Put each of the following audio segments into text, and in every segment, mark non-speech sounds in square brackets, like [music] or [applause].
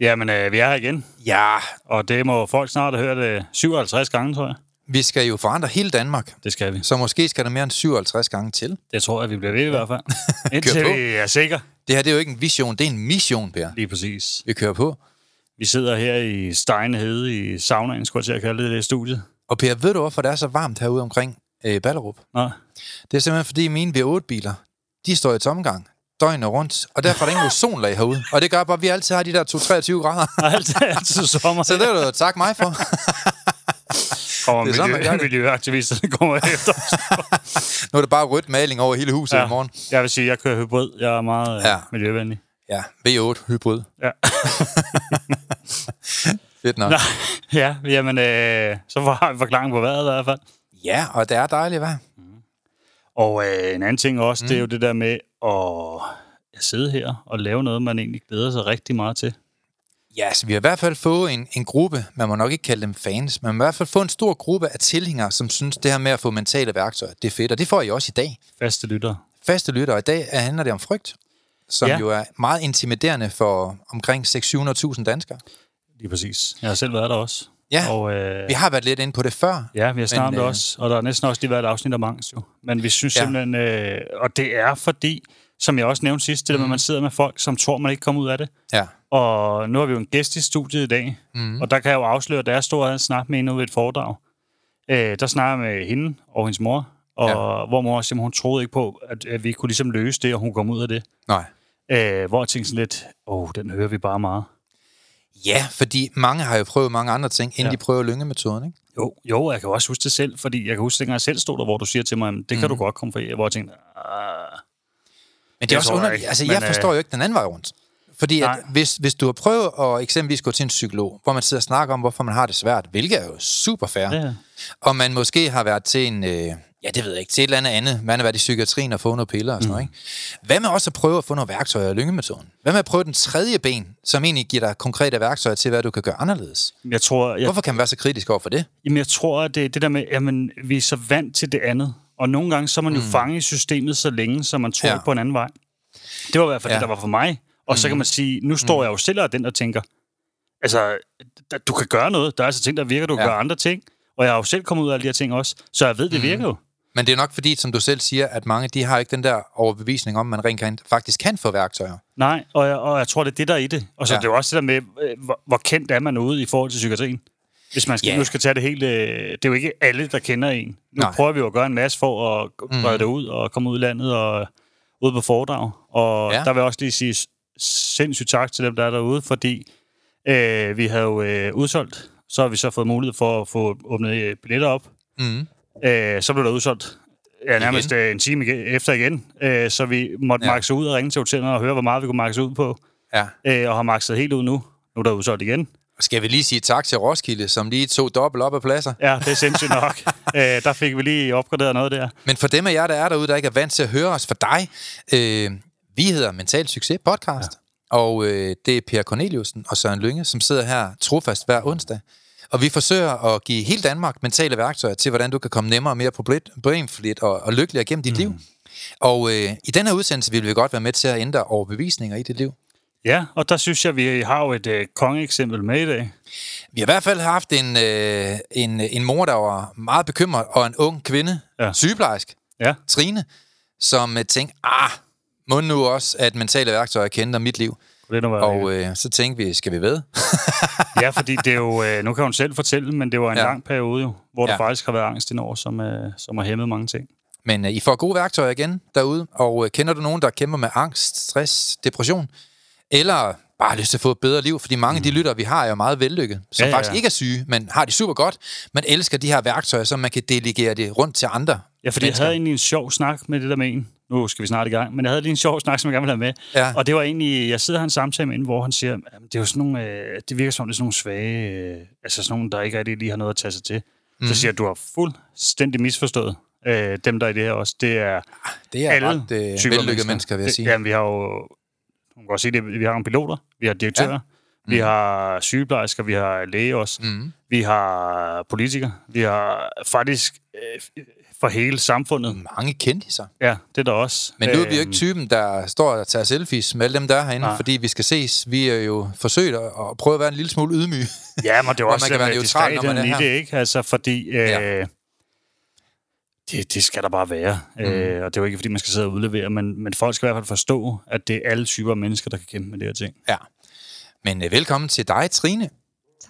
Jamen, øh, vi er her igen, Ja, og det må folk snart have hørt øh, 57 gange, tror jeg. vi skal jo forandre hele Danmark, Det skal vi. så måske skal der mere end 57 gange til. Det tror jeg, vi bliver ved i hvert fald. [laughs] Indtil vi er sikre. Det her det er jo ikke en vision, det er en mission, Per. Lige præcis. Vi kører på. Vi sidder her i Steinhede i saunaen, skulle jeg til at kalde det, det studiet. Og Per, ved du, hvorfor det er så varmt herude omkring øh, Ballerup? Nå, Det er simpelthen, fordi mine V8-biler, de står i tomgang døgnet rundt, og derfor er der ingen [laughs] ozonlag herude. Og det gør bare, at vi altid har de der 2-23 grader. [laughs] altid, altid sommer. Så det vil du jo takke mig for. kommer det er sådan, miljø, det. miljøaktivisterne kommer efter os. Nu er det bare rødt maling over hele huset ja. i morgen. Jeg vil sige, at jeg kører hybrid. Jeg er meget Ja. ja. miljøvenlig. Ja, V8 hybrid. Ja. [laughs] Fedt nok. Nå, ja, jamen, øh, så har vi forklaring på vejret i hvert fald. Ja, og det er dejligt, hvad? Og øh, en anden ting også, mm. det er jo det der med at sidde her og lave noget, man egentlig glæder sig rigtig meget til. Ja, så vi har i hvert fald fået en, en gruppe, man må nok ikke kalde dem fans, men i hvert fald fået en stor gruppe af tilhængere, som synes, det her med at få mentale værktøjer, det er fedt, og det får I også i dag. Faste lyttere. Faste lytter, og i dag handler det om frygt, som ja. Jo er meget intimiderende for omkring 600.000 danskere. Lige præcis. Jeg har selv været der også. Ja, Og øh, vi har været lidt inde på det før. ja, vi har snakket om det øh, også. Og der er næsten også lige været et afsnit om angst jo. Men vi synes Ja. simpelthen... Øh, og det er fordi, som jeg også nævnte sidst, det der med, at man sidder med folk, som tror, man ikke kommer ud af det. Ja, Og nu har vi jo en gæst i studiet i dag. Mm. Og der kan jeg jo afsløre, at da jeg stod og havde snakket med hende ude ved et foredrag, øh, der snakker jeg med hende og hendes mor. Og ja. hvor mor simpelthen, hun troede ikke på, at, at vi kunne ligesom løse det, og hun kom ud af det. nej. Øh, hvor jeg tænkte sådan lidt, åh, oh, den hører vi bare meget. Ja, fordi mange har jo prøvet mange andre ting, inden ja. De prøver lyngemetoden, ikke? Jo, jo, jeg kan også huske det selv, fordi jeg kan huske, dengang jeg selv stod der, hvor du siger til mig, "Jamen, det kan du godt komme fra, hvor jeg tænkte, ah, Men det er også underligt. Altså, men, jeg forstår øh, jo ikke den anden vej rundt. Fordi at hvis, hvis du har prøvet at eksempelvis gå til en psykolog, hvor man sidder og snakker om, hvorfor man har det svært, hvilket er jo super fair, ja. og man måske har været til en, øh, ja det ved jeg ikke, til et eller andet andet, man har været i psykiatrien og fået nogle piller og sådan noget, ikke? Hvad med også at prøve at få nogle værktøjer af lyngemetoden? Hvad med at prøve den tredje ben, som egentlig giver dig konkrete værktøjer til, hvad du kan gøre anderledes? Jeg tror, jeg, Hvorfor kan man være så kritisk over for det? jamen, jeg tror, at det det der med, jamen, vi er så vant til det andet, og nogle gange så er man jo fanget i systemet så længe, så man tror Ja. på en anden vej. Det var i hvert fald Ja. det, der var for mig. Og så kan man sige, nu står jeg jo selv og den, der tænker, altså, da- du kan gøre noget. Der er altså ting, der virker, du kan Ja. gøre andre ting. Og jeg har jo selv kommet ud af alle de her ting også, så jeg ved, det virker jo. Men det er nok fordi, som du selv siger, at mange de har ikke den der overbevisning om, at man rent kan, faktisk kan få værktøjer. Nej, og jeg, og jeg tror, det er det, der er i det. Og så Ja. det er jo også det der med, øh, hvor, hvor kendt er man ude i forhold til psykiatrien. Hvis man skal, yeah. nu skal tage det helt... Øh, det er jo ikke alle, der kender en. Nu Nej. Prøver vi jo at gøre en masse for at brede mm. det ud og komme ud i landet og ud på foredrag. Og Ja. der vil jeg også lige sige sindssygt tak til dem, der er derude, fordi øh, vi havde jo øh, udsolgt. Så har vi så fået mulighed for at få åbnet øh, billetter op. Mm. Øh, så blev der udsolgt ja, nærmest øh, en time igen, efter igen. Øh, så vi måtte Ja. makse ud og ringe til hotellerne og høre, hvor meget vi kunne makse ud på Ja. øh, og har makset helt ud nu. Nu er der udsolgt igen. Skal vi lige sige tak til Roskilde, som lige tog dobbelt op af pladser? Ja, det er sindssygt nok. [laughs] øh, der fik vi lige opgraderet noget der. Men for dem af jer, der er derude, der ikke er vant til at høre os for dig, øh, vi hedder Mental Succes Podcast, ja. og øh, det er Per Corneliusen og Søren Lynge, som sidder her trofast hver onsdag. Og vi forsøger at give hele Danmark mentale værktøjer til, hvordan du kan komme nemmere og mere problemfrit og, og lykkeligere gennem dit mm. liv. Og øh, i den her udsendelse vil vi godt være med til at ændre overbevisninger i dit liv. Ja, og der synes jeg, vi har jo et øh, kongeeksempel med i dag. Vi har i hvert fald haft en, øh, en, en mor, der var meget bekymret, og en ung kvinde, ja. Sygeplejerske, Ja, Trine, som øh, tænkte, ah, må nu også, at mentale værktøjer kender mit liv. Det er og øh, så tænkte vi, skal vi ved? ja, fordi det er jo, øh, nu kan hun selv fortælle, men det var en ja. lang periode jo, hvor ja. der faktisk har været angst indover, som, øh, som har hæmmet mange ting. Men øh, I får gode værktøjer igen derude, og øh, kender du nogen, der kæmper med angst, stress, depression, eller bare lyst til at få et bedre liv, fordi mange mm. af de lyttere, vi har, er jo meget vellykket, som ja, ja, ja. faktisk ikke er syge, men har de super godt, men elsker de her værktøjer, så man kan delegere det rundt til andre Ja, fordi mennesker. jeg havde egentlig en sjov snak med det der med en. Nu skal vi snart i gang, men jeg havde lige en sjov snak, som jeg gerne ville have med. Ja. Og det var egentlig, jeg sidder her en samtale med en, hvor han siger, at det er jo sådan nogle, øh, det virker som, det er sådan nogle svage, øh, altså sådan nogle, der ikke rigtig lige har noget at tage sig til. Mm. Så mhm. siger jeg, at du har fuldstændig misforstået øh, dem, der er i det her også. Det er, det er alle ret øh, vellykkede mennesker, mennesker, vil jeg sige. Jamen, vi har jo, man kan sige det, vi har nogle piloter, vi har direktører, ja. Mm. Vi har sygeplejersker, vi har læge også, mm. vi har politikere, vi har faktisk øh, for hele samfundet. Mange kendte sig. Ja, det er der også. Men nu er vi jo ikke øhm. typen, der står og tager selfies med alle dem, der er herinde, nej. fordi vi skal ses. Vi er jo forsøgt at prøve at være en lille smule ydmyge. Ja, men det er [laughs] også man kan være neutral, når man er her. det, ikke? Altså, fordi... Ja. Øh, det, det skal der bare være. Mm. Øh, og det er jo ikke, fordi man skal sidde og udlevere, men, men folk skal i hvert fald forstå, at det er alle typer mennesker, der kan kæmpe med det her ting. Ja. Men øh, velkommen til dig, Trine.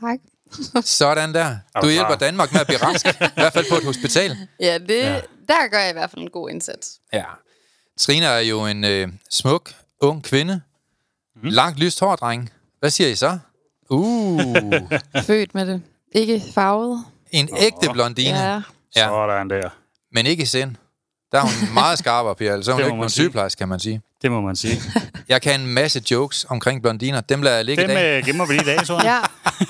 Tak. [laughs] Sådan der. Du hjælper Danmark med at blive rask. [laughs] I hvert fald på et hospital. Ja, det, ja. der gør jeg i hvert fald en god indsats. Ja. Trina er jo en øh, smuk, ung kvinde. Mm. Langt lyst hår, dreng. Hvad siger I så? Uh. [laughs] Født med det. Ikke farvet. En ægte blondine. Ja. ja. Sådan der. Men ikke i sind. Der er hun meget skarpere, Pia. Så er hun ikke nogen sygeplejerske, kan man sige. Det må man sige. [laughs] Jeg kan en masse jokes omkring blondiner. Dem lader jeg ligge dem, i dag. Dem gemmer vi lige i dag, tror jeg. [laughs] ja.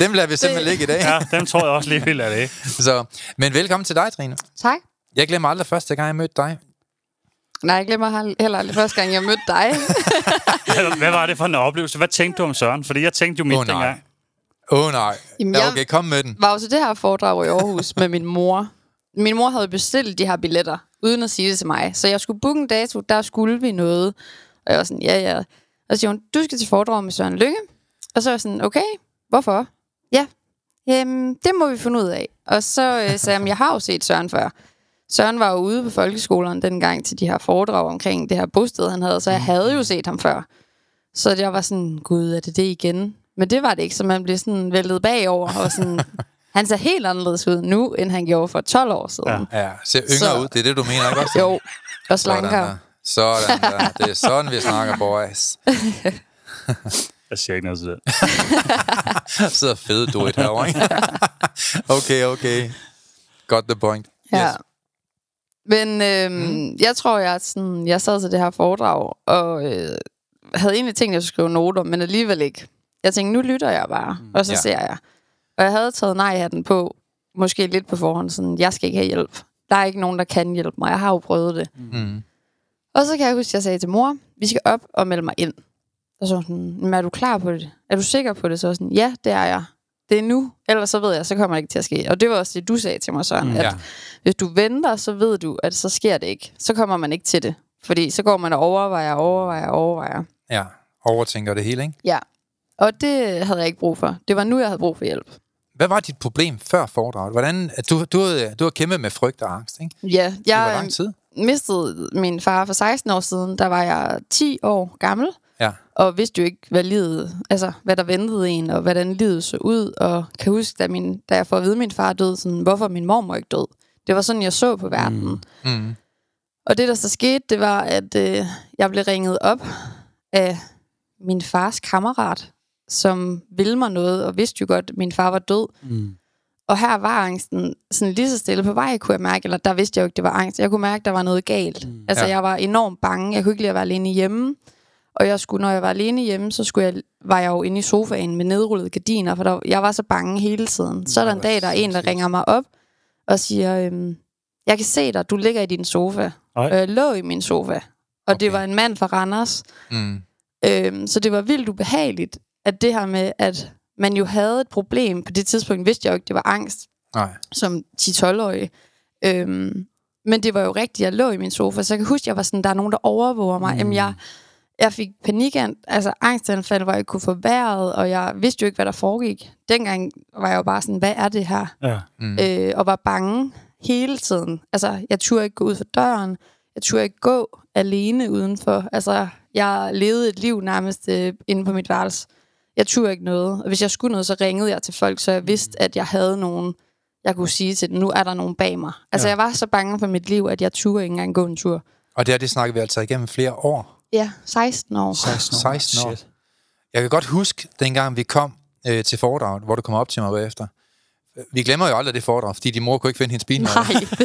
[laughs] dem lader vi simpelthen det... ligge i dag. Ja, dem tror jeg også lige vil af det. Så, men velkommen til dig, Trine. Tak. Jeg glemmer aldrig første gang, jeg mødte dig. Nej, jeg glemmer heller aldrig første gang, jeg mødte dig. Hvad var det for en oplevelse? Hvad tænkte du om Søren? Fordi jeg tænkte jo mit oh, dengang. Åh oh, nej. Jamen, ja, okay, kom med den. var jo til det her foredrag i Aarhus med min mor. Min mor havde bestilt de her billetter, uden at sige det til mig. Så jeg skulle booke en dato, der skulle vi noget. Og jeg var sådan, ja, ja. Og så siger hun, du skal til foredrag med Søren Lykke. Og så var jeg sådan, okay, hvorfor? Ja, jamen, det må vi finde ud af. Og så øh, sagde jeg, jeg har jo set Søren før. Søren var jo ude på folkeskolen dengang til de her foredrag omkring det her bosted, han havde, så jeg havde jo set ham før. Så jeg var sådan, gud, er det det igen? Men det var det ikke, så man blev sådan væltet bagover, og sådan, [laughs] han ser helt anderledes ud nu, end han gjorde for 12 år siden. Ja, ja ser yngre så, ud, det er det, du mener, ikke også? Jo, og slankere. Sådan der. Det er sådan, vi snakker, boys. Jeg siger ikke noget til det. Jeg [laughs] sidder fed du et herovre, ikke? [laughs] okay, okay. Got the point. Ja. Yes. Men øhm, mm. jeg tror, jeg, sådan, jeg sad til det her foredrag, og øh, havde egentlig tænkt, at jeg skulle skrive noter, men alligevel ikke. Jeg tænkte, nu lytter jeg bare, mm. og så ja. ser jeg. Og jeg havde taget nej-hatten på, måske lidt på forhånd, sådan, jeg skal ikke have hjælp. Der er ikke nogen, der kan hjælpe mig. Jeg har jo prøvet det. Mm. Og så kan jeg huske, at jeg sagde til mor, vi skal op og melde mig ind. Og så sådan, men er du klar på det? Er du sikker på det? Så sådan, ja, det er jeg. Det er nu, ellers så ved jeg, så kommer det ikke til at ske. Og det var også det, du sagde til mig, Søren, mm, at ja. hvis du venter, så ved du, at så sker det ikke. Så kommer man ikke til det. Fordi så går man og overvejer, overvejer, overvejer. Ja, overtænker det hele, ikke? Ja, og det havde jeg ikke brug for. Det var nu, jeg havde brug for hjælp. Hvad var dit problem før foredraget? Hvordan, du, du, havde, du har kæmpet med frygt og angst, ikke? Ja, jeg, lang tid mistede min far for 16 år siden, der var jeg 10 år gammel. Ja. Og vidste jo ikke, hvad livet, altså hvad der ventede en, og hvordan livet så ud. Og kan huske, da, min, da jeg får at vide, at min far døde, sådan, hvorfor min mor ikke død. Det var sådan, jeg så på verden. Mm. Mm. Og det, der så skete, det var, at øh, jeg blev ringet op af min fars kammerat, som ville mig noget, og vidste jo godt, at min far var død. Mm. Og her var angsten sådan lige så stille på vej, kunne jeg mærke, eller der vidste jeg jo ikke, det var angst. Jeg kunne mærke, der var noget galt. Mm. Altså, ja. jeg var enormt bange. Jeg kunne ikke lide at være alene hjemme. Og jeg skulle, når jeg var alene hjemme, så skulle jeg, var jeg jo inde i sofaen med nedrullede gardiner, for der, jeg var så bange hele tiden. Så er der en dag, der er en, der ringer mig op og siger, øhm, jeg kan se dig, du ligger i din sofa. Og jeg lå i min sofa. Og okay. det var en mand fra Randers. Mm. Øhm, så det var vildt ubehageligt, at det her med, at man jo havde et problem. På det tidspunkt vidste jeg jo ikke, det var angst. Nej. Som 10-12-årig. Øhm, men det var jo rigtigt, jeg lå i min sofa, så jeg kan huske, jeg var sådan, der er nogen, der overvåger mig. Mm. Jamen, jeg, jeg fik panik, altså angstanfald, hvor jeg kunne få vejret, og jeg vidste jo ikke, hvad der foregik. Dengang var jeg jo bare sådan, hvad er det her? Ja. Mm. Øh, og var bange hele tiden. Altså, jeg turde ikke gå ud for døren. Jeg turde ikke gå alene udenfor. Altså, Jeg levede et liv nærmest øh, inde på mit værelse. Jeg turde ikke noget. Og hvis jeg skulle noget, så ringede jeg til folk, så jeg vidste, at jeg havde nogen, jeg kunne sige til dem, nu er der nogen bag mig. Altså, Ja. jeg var så bange for mit liv, at jeg turde ikke engang gå en tur. Og det her, det snakker vi altså igennem flere år. Ja, 16 år. 16 år. 16 år. Shit. Jeg kan godt huske, dengang vi kom øh, til foredraget, hvor du kom op til mig bagefter. Vi glemmer jo aldrig det foredrag, fordi din mor kunne ikke finde hendes bil. Nej,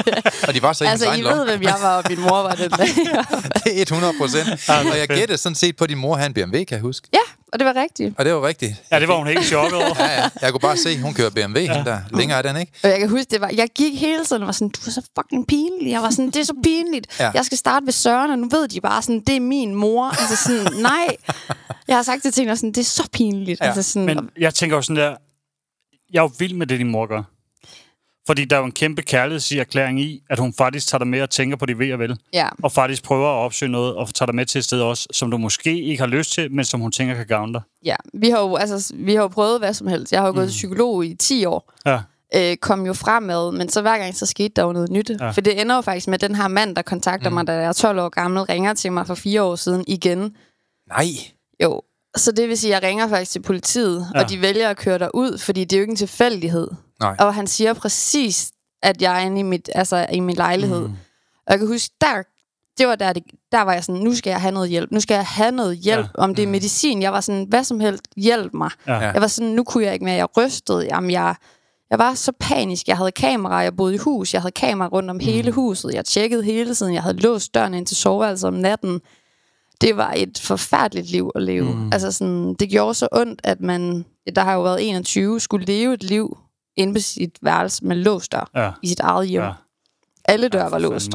[laughs] Og de var så i altså, I ved, lomme. hvem jeg var, og min mor var den dag. [laughs] Det er 100 procent. Og jeg gættede sådan set på, at din mor havde en BMW, kan jeg huske. ja, og det var rigtigt. Og det var rigtigt. Ja, det var hun helt chokket over. [laughs] Ja, ja. Jeg kunne bare se, hun kører BMW, ja. der. Længere er den, ikke? Og jeg kan huske, det var, jeg gik hele tiden og var sådan, du er så fucking pinlig. Jeg var sådan, det er så pinligt. Ja. Jeg skal starte ved Søren, og nu ved de bare sådan, det er min mor. Altså sådan, [laughs] nej. Jeg har sagt til Tina sådan, det er så pinligt. Ja. Altså sådan, Men jeg tænker jo sådan der, jeg er jo vild med det, din mor gør. Fordi der er jo en kæmpe kærlighedserklæring i, at hun faktisk tager dig med og tænker på de ved og vel. ja. Og faktisk prøver at opsøge noget, og tager dig med til et sted også, som du måske ikke har lyst til, men som hun tænker kan gavne dig. ja, vi har jo, altså, vi har jo prøvet hvad som helst. Jeg har jo gået til psykolog i 10 år. Ja. øh, kom jo fremad, men så hver gang så skete der jo noget nyt. Ja. For det ender jo faktisk med, at den her mand, der kontakter mm. mig, da jeg er 12 år gammel, ringer til mig for fire år siden igen. Nej. Jo, så det vil sige, at jeg ringer faktisk til politiet, ja. og de vælger at køre dig ud, fordi det er jo ikke en tilfældighed. Nej. Og han siger præcis, at jeg er inde i, mit, altså, i min lejlighed. Mm. Og jeg kan huske, der, det var der, det, der var jeg sådan, nu skal jeg have noget hjælp. Nu skal jeg have noget hjælp. Ja. Om det er medicin. Jeg var sådan, hvad som helst, hjælp mig. Ja. Jeg var sådan, nu kunne jeg ikke mere. Jeg rystede. Jamen, jeg, jeg var så panisk. Jeg havde kamera. Jeg boede i hus. Jeg havde kamera rundt om mm. hele huset. Jeg tjekkede hele tiden. Jeg havde låst døren ind til soveværelset om natten. Det var et forfærdeligt liv at leve. Mm. Altså sådan, det gjorde så ondt, at man, der har jo været 21, skulle leve et liv inde på sit værelse med låst dør Ja. i sit eget hjem. Ja. Alle døre Ja, var låst.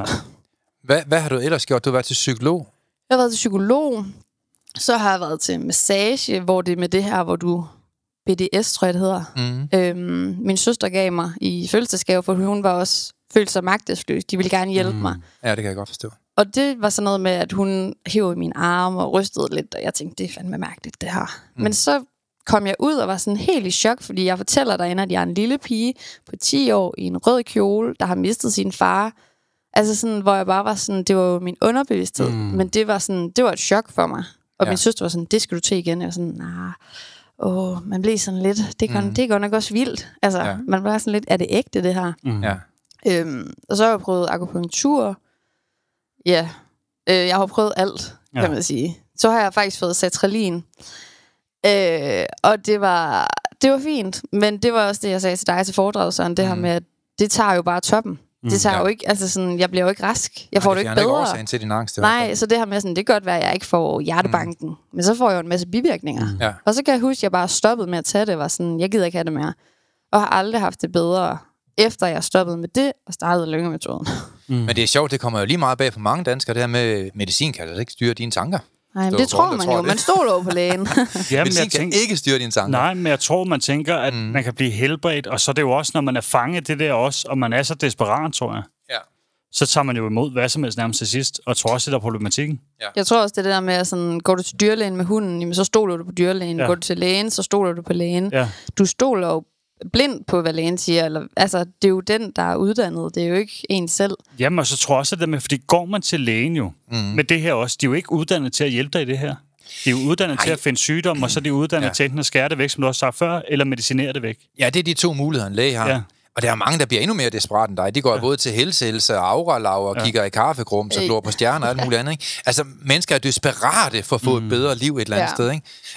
Hvad, hvad har du ellers gjort? Du har været til psykolog. Jeg har været til psykolog. Så har jeg været til massage, hvor det er med det her, hvor du... BDS, tror jeg, det hedder. Mm. Øhm, min søster gav mig i fødselsdagsgave, for hun var også følte sig magtesløs. De ville gerne hjælpe mm. mig. Ja, det kan jeg godt forstå. Og det var sådan noget med, at hun hævde i min arm og rystede lidt, og jeg tænkte, det er fandme mærkeligt, det her. Mm. Men så kom jeg ud og var sådan helt i chok, fordi jeg fortæller derinde, at jeg er en lille pige på 10 år i en rød kjole, der har mistet sin far. Altså sådan, hvor jeg bare var sådan, det var jo min underbevidsthed, mm. men det var sådan, det var et chok for mig. Og Ja. min søster var sådan, det skal du til igen. Jeg var sådan, nej, åh, man blev sådan lidt, det, kan, mm. det er godt nok også vildt. Altså, Ja. man var sådan lidt, er det ægte det her? Mm. Ja. Øhm, og så har jeg prøvet akupunktur. Ja, øh, jeg har prøvet alt, ja. kan man sige. Så har jeg faktisk fået satralin. Øh, og det var, det var fint, men det var også det, jeg sagde til dig til foredraget, Søren, det mm. her med, at det tager jo bare toppen. Mm, det tager ja. jo ikke, altså sådan, jeg bliver jo ikke rask. Jeg får Nej, det, ikke fjerner bedre. årsagen til din angst. Nej, så det her med sådan, det kan godt være, at jeg ikke får hjertebanken, mm. men så får jeg jo en masse bivirkninger. Mm. Ja. Og så kan jeg huske, at jeg bare stoppede med at tage det, var sådan, jeg gider ikke have det mere. Og har aldrig haft det bedre, efter jeg stoppede med det, og startede lyngemetoden. Men det er sjovt, det kommer jo lige meget bag på mange danskere, det her med medicin kan altså ikke styre dine tanker. Nej, men det tror der man tror jo. det. Man stoler jo på lægen. [laughs] Jamen, medicin jeg kan tænker, ikke styre dine tanker. Nej, men jeg tror, man tænker, at mm. man kan blive helbredt, og så er det jo også, når man er fanget det der også, og man er så desperat, tror jeg, Ja. så tager man jo imod hvad som helst nærmest til sidst, og tror også, det er problematikken. jeg tror også, det der med, at sådan, går du til dyrlægen med hunden, jamen, så stoler du på dyrlægen. Ja. Ja. Går du til lægen, så stoler du på lægen. Ja. Du stoler jo blind på, siger. Eller, altså, det er jo den, der er uddannet. Det er jo ikke en selv. Jamen, og så tror jeg også, at det med, fordi går man til lægen jo, mm. med det her også, de er jo ikke uddannet til at hjælpe dig i det her. De er jo uddannet Ej. til at finde sygdom, og så er de uddannet Ja. til enten at skære det væk, som du også sagde før, eller medicinere det væk. Ja, det er de to muligheder, en læge har. Ja. Og der er mange, der bliver endnu mere desperat end dig. De går ja. både til helselse og auralav og ja. kigger i kaffegrum, så glor på stjerner og alt muligt andet. Ikke? Altså, mennesker er desperate for at få mm. et bedre liv et eller andet Ja. sted.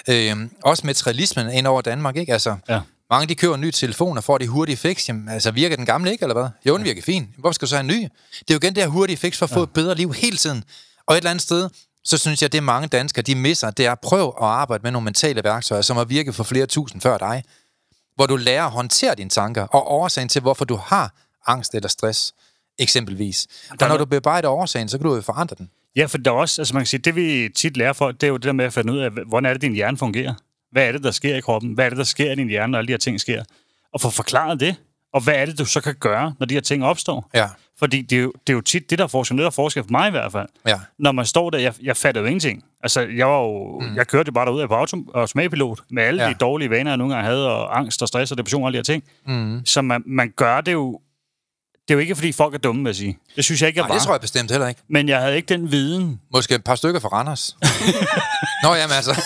Ikke? Øhm, også materialismen ind over Danmark. Ikke? Altså, Ja. Mange de køber en ny telefon og får det hurtige fix. Jamen, altså, virker den gamle ikke, eller hvad? Jo, den virker fint. Hvorfor skal du så have en ny? Det er jo igen det her hurtige fix for at få ja. et bedre liv hele tiden. Og et eller andet sted, så synes jeg, det mange danskere, de misser, det er at prøve at arbejde med nogle mentale værktøjer, som har virket for flere tusind før dig hvor du lærer at håndtere dine tanker, og årsagen til, hvorfor du har angst eller stress, eksempelvis. Og når du bearbejder årsagen, så kan du jo forandre den. Ja, for der er også, altså man kan sige, det vi tit lærer for, det er jo det der med at finde ud af, hvordan er det, din hjerne fungerer? Hvad er det, der sker i kroppen? Hvad er det, der sker i din hjerne, når alle de her ting sker? Og få forklaret det. Og hvad er det, du så kan gøre, når de her ting opstår? Ja, Fordi det er jo, det er jo tit det, der er forskel. Det, der er forskel for mig i hvert fald. ja, Når man står der, jeg, jeg fattede jo ingenting. Altså, jeg, var jo, mm. jeg kørte jo bare derud af på auto, og automatpilot, med alle ja. de dårlige vaner, jeg nogle gange havde, og angst og stress og depression og alle de her ting. Mm. Så man, man gør det jo det er jo ikke, fordi folk er dumme, vil jeg sige. Det synes jeg ikke, jeg Nej, var. det tror jeg bestemt heller ikke. Men jeg havde ikke den viden. Måske et par stykker fra Randers. [laughs] Nå, jamen altså.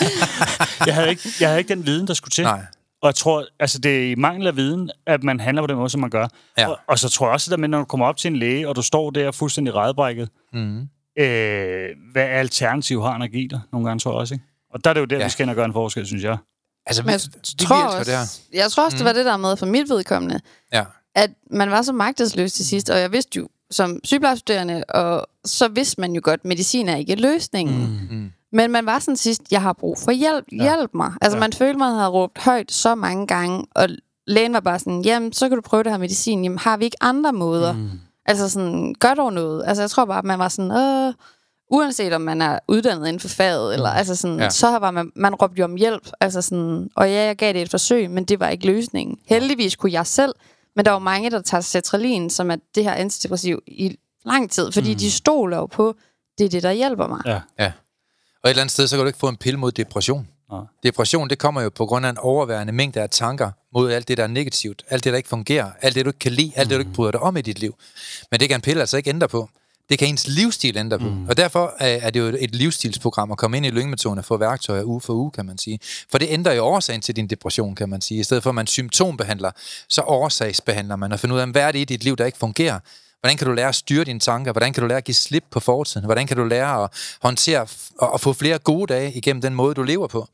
Jeg havde ikke, jeg havde ikke den viden, der skulle til. Nej. Og jeg tror, altså det er i mangel af viden, at man handler på den måde, som man gør. Ja. Og, og så tror jeg også, at når du kommer op til en læge, og du står der fuldstændig redbrækket, Mm. øh, hvad alternativ har han at give dig? Nogle gange tror jeg også, ikke? Og der er det jo der, Ja. vi skal ind og gøre en forskel, synes jeg. Altså, Men jeg tror elsker det her. også, jeg tror også, det var det der med for mit vedkommende, Ja. At man var så magtesløs til sidst, og jeg vidste jo, som sygeplejestuderende, og så vidste man jo godt, at medicin er ikke løsningen. Mm. Men man var sådan sidst, jeg har brug for hjælp, hjælp mig. Altså Ja. man følte, man havde råbt højt så mange gange, og lægen var bare sådan, jamen, så kan du prøve det her medicin. Jamen, har vi ikke andre måder? Mm. Altså sådan, gør dog noget. Altså jeg tror bare, at man var sådan, Åh, uanset om man er uddannet inden for faget, eller altså sådan, Ja. ja. så var man, man råbte jo om hjælp. Altså sådan, og ja, jeg gav det et forsøg, men det var ikke løsningen. Heldigvis kunne jeg selv, men der var mange, der tager cetralin, som er det her antidepressiv, i lang tid, fordi mm. de stoler jo på, det er det, der hjælper mig. Ja. Ja. Og et eller andet sted, så kan du ikke få en pille mod depression. Nej. Depression, det kommer jo på grund af en overværende mængde af tanker mod alt det, der er negativt, alt det, der ikke fungerer, alt det, du ikke kan lide, alt det, du ikke bryder dig om i dit liv. Men det kan en pille altså ikke ændre på. Det kan ens livsstil ændre på. Mm. Og derfor er er det jo et livsstilsprogram at komme ind i lyngemetoden og få værktøjer uge for uge, kan man sige. For det ændrer jo årsagen til din depression, kan man sige. I stedet for, at man symptombehandler, så årsagsbehandler man og finder ud af, hvad er det i dit liv, der ikke fungerer. Hvordan kan du lære at styre dine tanker? Hvordan kan du lære at give slip på fortiden? Hvordan kan du lære at håndtere og få flere gode dage igennem den måde, du lever på?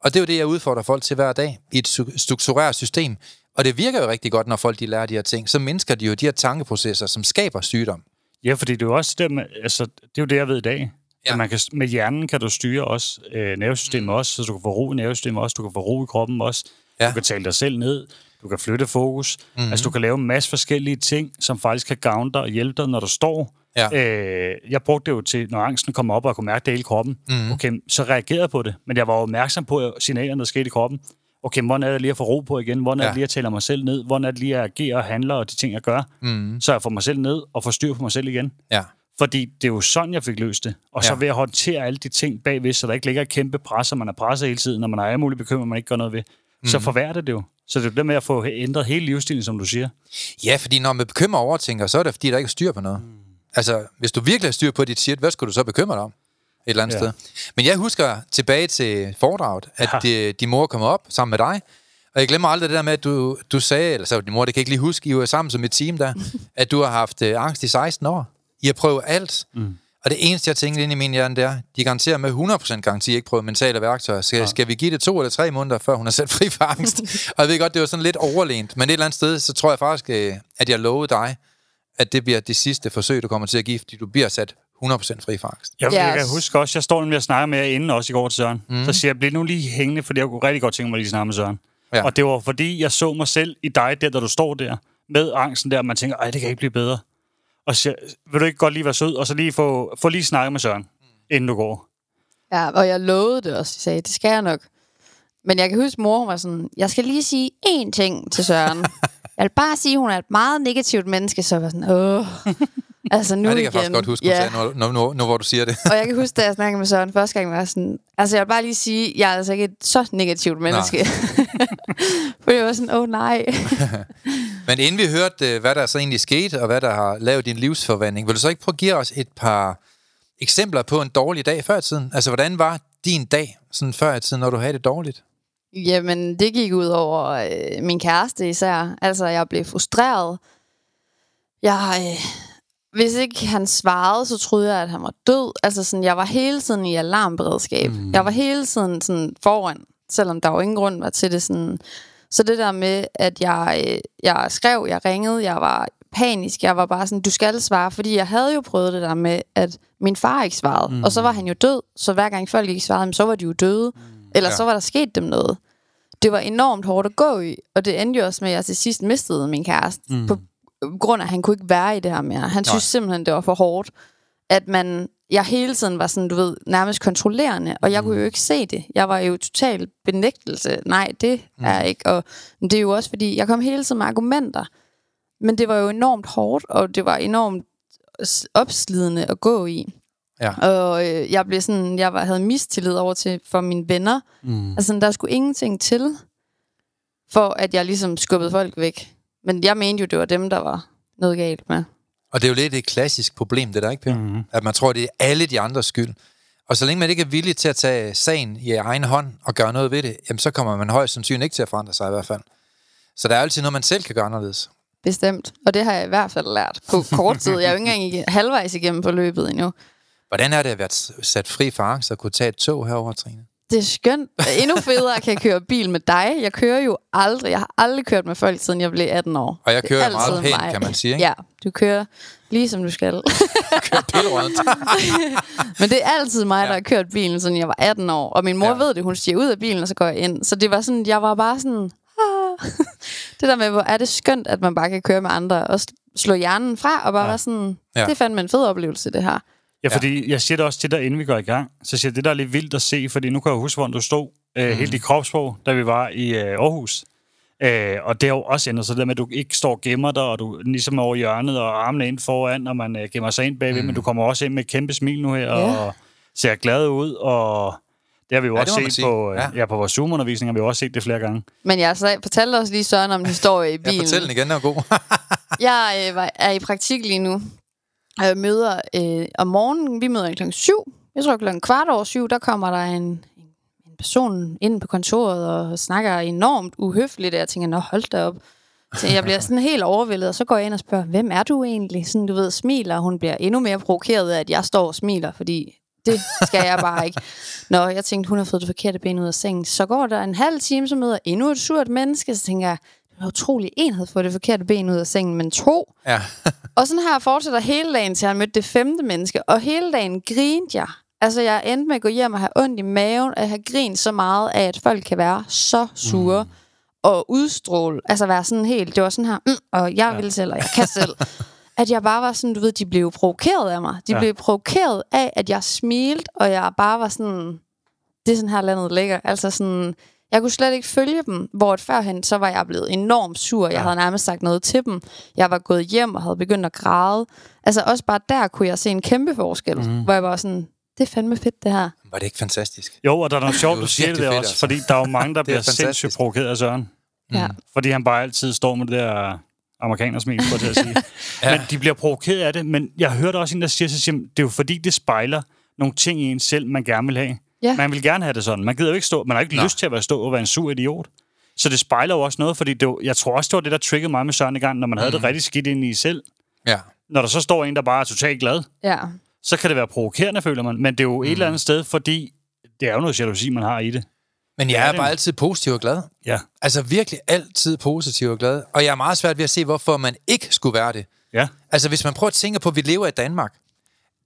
Og det er jo det, jeg udfordrer folk til hver dag i et struktureret system. Og det virker jo rigtig godt, når folk de lærer de her ting. Så mindsker de jo de her tankeprocesser, som skaber sygdom. Ja, fordi det er jo også det, med, altså, det er jo det, jeg ved i dag. Ja. At man kan, med hjernen kan du styre også øh, nervesystemet mm. også, så du kan få ro i nervesystemet også, du kan få ro i kroppen også, Ja. du kan tale dig selv ned, du kan flytte fokus, mm. altså du kan lave en masse forskellige ting, som faktisk kan gavne dig og hjælpe dig, når du står. Ja. Øh, jeg brugte det jo til, når angsten kom op, og jeg kunne mærke det hele i kroppen. Mm. Okay, så reagerede jeg på det, men jeg var jo opmærksom på signalerne, der skete i kroppen. Okay, hvordan er det lige at få ro på igen? Hvordan er Ja. det lige at tale mig selv ned? Hvordan er det lige at agere og handle og de ting, jeg gør? Mm. Så jeg får mig selv ned og får styr på mig selv igen. Ja. Fordi det er jo sådan, jeg fik løst det. Og så Ja. ved at håndtere alle de ting bagved, så der ikke ligger et kæmpe pres, og man er presset hele tiden, når man har alle mulige bekymringer, man ikke gør noget ved. Mm. Så forværrer det det jo. Så det er det med at få ændret hele livsstilen, som du siger. ja, fordi når man bekymrer og overtænker, så er det fordi, der ikke er styr på noget. Mm. Altså, hvis du virkelig har styr på dit shit, hvad skulle du så bekymre dig om? Et eller andet ja. Sted. Men jeg husker tilbage til foredraget, at Ja. din mor kom op sammen med dig, og jeg glemmer aldrig det der med, at du, du sagde, eller så din mor, det kan jeg ikke lige huske, I var sammen som et team der, [laughs] at du har haft øh, angst i 16 år. I har prøvet alt. Mm. Og det eneste, jeg tænkte ind i min hjerne, det er, de garanterer med 100% garanti ikke prøvet mentale værktøjer. Skal, ja. skal vi give det to eller tre måneder, før hun er selv fri for angst? [laughs] og jeg ved godt, det var sådan lidt overlænt, men et eller andet sted, så tror jeg faktisk, øh, at jeg lovede dig, at det bliver det sidste forsøg, du kommer til at give, fordi du bliver sat 100% fri for angst. Jeg, Ja, jeg kan huske også, jeg står nemlig og snakker med jer inden også i går til Søren. Mm. Så siger jeg, bliv nu lige hængende, fordi jeg kunne rigtig godt tænke mig at lige snakke med Søren. Ja. Og det var fordi, jeg så mig selv i dig, der, da du står der, med angsten der, og man tænker, ej, det kan ikke blive bedre. Og så siger, vil du ikke godt lige være sød, og så lige få, få lige snakket med Søren, inden du går. Ja, og jeg lovede det også. Jeg sagde, det skal jeg nok. Men jeg kan huske, mor hun var sådan, jeg skal lige sige én ting til Søren. [laughs] jeg vil bare sige, at hun er et meget negativt menneske, så jeg var sådan, åh. [laughs] Altså nu Ja, det kan igen. jeg faktisk godt huske, ja. ja. nu, nu, nu, hvor du siger det. Og jeg kan huske, da jeg snakkede med Søren første gang, var jeg sådan, altså jeg vil bare lige sige, at jeg er altså ikke et så negativt menneske. [laughs] For jeg var sådan, åh oh, nej. [laughs] Men inden vi hørte, øh, hvad der så egentlig skete, og hvad der har lavet din livsforvandling, vil du så ikke prøve at give os et par eksempler på en dårlig dag før i tiden? Altså, hvordan var din dag sådan før i tiden, når du havde det dårligt? Jamen, det gik ud over øh, min kæreste især. Altså, jeg blev frustreret. Jeg, øh, hvis ikke han svarede, så troede jeg, at han var død. Altså, sådan, jeg var hele tiden i alarmberedskab. Mm. Jeg var hele tiden sådan foran, selvom der jo ingen grund var til det. Sådan. Så det der med, at jeg, øh, jeg skrev, jeg ringede, jeg var panisk. Jeg var bare sådan, du skal svare, fordi jeg havde jo prøvet det der med, at min far ikke svarede. Mm. Og så var han jo død, så hver gang folk ikke svarede, så var de jo døde. Mm. Eller Ja. så var der sket dem noget. Det var enormt hårdt at gå i, og det endte jo også med, at jeg til sidst mistede min kæreste. Mm. På grund af, at han kunne ikke være i det her mere. Han synes simpelthen, det var for hårdt. At man, jeg hele tiden var sådan, du ved, nærmest kontrollerende, og jeg kunne jo ikke se det. Jeg var jo total benægtelse. Nej, det mm. er ikke. Og det er jo også, fordi jeg kom hele tiden med argumenter. Men det var jo enormt hårdt, og det var enormt opslidende at gå i. Ja. Og øh, jeg blev sådan, jeg var, havde mistillid over til for mine venner. Mm. Altså, der skulle ingenting til, for at jeg ligesom skubbede folk væk. Men jeg mente jo, det var dem, der var noget galt med. Og det er jo lidt et klassisk problem, det der, ikke, Per? Mm-hmm. At man tror, det er alle de andres skyld. Og så længe man ikke er villig til at tage sagen i egen hånd og gøre noget ved det, jamen så kommer man højst sandsynligt ikke til at forandre sig i hvert fald. Så der er altid noget, man selv kan gøre anderledes. Bestemt. Og det har jeg i hvert fald lært på kort tid. Jeg er jo ikke engang i- halvvejs igennem forløbet endnu. Hvordan er det at være sat fri for angst og kunne tage et tog herover, Trine? Det er skønt. Endnu federe kan jeg køre bil med dig. Jeg kører jo aldrig. Jeg har aldrig kørt med folk, siden jeg blev 18 år. Og jeg er kører meget pænt, kan man sige, ikke? Ja, du kører lige som du skal. [laughs] Kører. [laughs] Men det er altid mig, der har kørt bilen, siden jeg var 18 år. Og min mor Ja. ja. ved det. Hun stiger ud af bilen, og så går jeg ind. Så det var sådan, jeg var bare sådan... Ah. [laughs] Det der med, hvor er det skønt, at man bare kan køre med andre og sl- slå hjernen fra, og bare Ja. ja. være sådan... Ja. Ja. Det er fandme en fed oplevelse, det her. Ja, fordi jeg siger det også til dig, inden vi går i gang. Så siger jeg, det der er lidt vildt at se, fordi nu kan jeg huske, hvor du stod øh, mm. helt i kropsprog, da vi var i øh, Aarhus. Øh, og det har jo også ændret sig, det der med, at du ikke står og gemmer dig, og du ligesom er over hjørnet, og armene ind foran, og man øh, gemmer sig ind bagved, mm. men du kommer også ind med et kæmpe smil nu her, Ja. og ser glad ud, og det har vi jo Ja, også set på, øh, Ja. ja. Ja, på vores Zoom-undervisning, har vi jo også set det flere gange. Men jeg så, fortalte også lige Søren om en historie i Ja, bilen. fortæl den igen, den er god. [laughs] Jeg øh, var, er i praktik lige nu. Og møder øh, om morgenen, vi møder klokken 7. Jeg tror klokken kvart over syv, der kommer der en, en person ind på kontoret og snakker enormt uhøfligt. Og jeg tænker, nå hold da op. Så jeg bliver sådan helt overvældet, og så går jeg ind og spørger, hvem er du egentlig? Sådan, du ved, smiler. Hun bliver endnu mere provokeret af, at jeg står og smiler, fordi det skal jeg bare ikke. Nå, jeg tænkte, hun har fået det forkerte ben ud af sengen. Så går der en halv time, så møder endnu et surt menneske. Så tænker jeg, var utroligt, en havde fået det forkerte ben ud af sengen, men to. ja. [laughs] Og sådan her fortsætter hele dagen, til jeg mødte det femte menneske. Og hele dagen grinte jeg. Altså, jeg endte med at gå hjem og have ondt i maven, og jeg har grint så meget af, at folk kan være så sure mm. og udstråle. Altså være sådan helt, det var sådan her, mm, og jeg vil selv, og jeg kan selv. [laughs] At jeg bare var sådan, du ved, de blev provokeret af mig. De Ja. ja. blev provokeret af, at jeg smilte, og jeg bare var sådan, det er sådan her landet ligger. Altså sådan, jeg kunne slet ikke følge dem, hvor førhen, så var jeg blevet enormt sur. Jeg Ja. havde nærmest sagt noget til dem. Jeg var gået hjem og havde begyndt at græde. Altså også bare der kunne jeg se en kæmpe forskel, mm. hvor jeg var sådan, det er fandme fedt det her. Var det ikke fantastisk? Jo, og der er noget sjovt, Det du siger det fedt, også, altså. fordi der er jo mange, der [laughs] Det er bliver sindssygt provokeret af Søren. Mm. Ja. Fordi han bare altid står med det der amerikanersmil, for at sige. [laughs] ja. Men de bliver provokeret af det, men jeg hørte også en, der siger, siger, det er jo fordi, det spejler nogle ting i en selv, man gerne vil have. Ja. Man vil gerne have det sådan. Man gider jo ikke stå, man har ikke Nå. lyst til at være stå og være en sur idiot. Så det spejler jo også noget, fordi det, var- jeg tror også, det var det, der triggede mig med Søren i gang, når man havde det rigtig skidt inde i selv. Ja. Når der så står en, der bare er totalt glad, Ja. så kan det være provokerende, føler man. Men det er jo mm. et eller andet sted, fordi det er jo noget jalousi, man har i det. Men jeg er er bare altid positiv og glad. Ja. Altså virkelig altid positiv og glad. Og jeg er meget svært ved at se, hvorfor man ikke skulle være det. Ja. Altså hvis man prøver at tænke på, at vi lever i Danmark.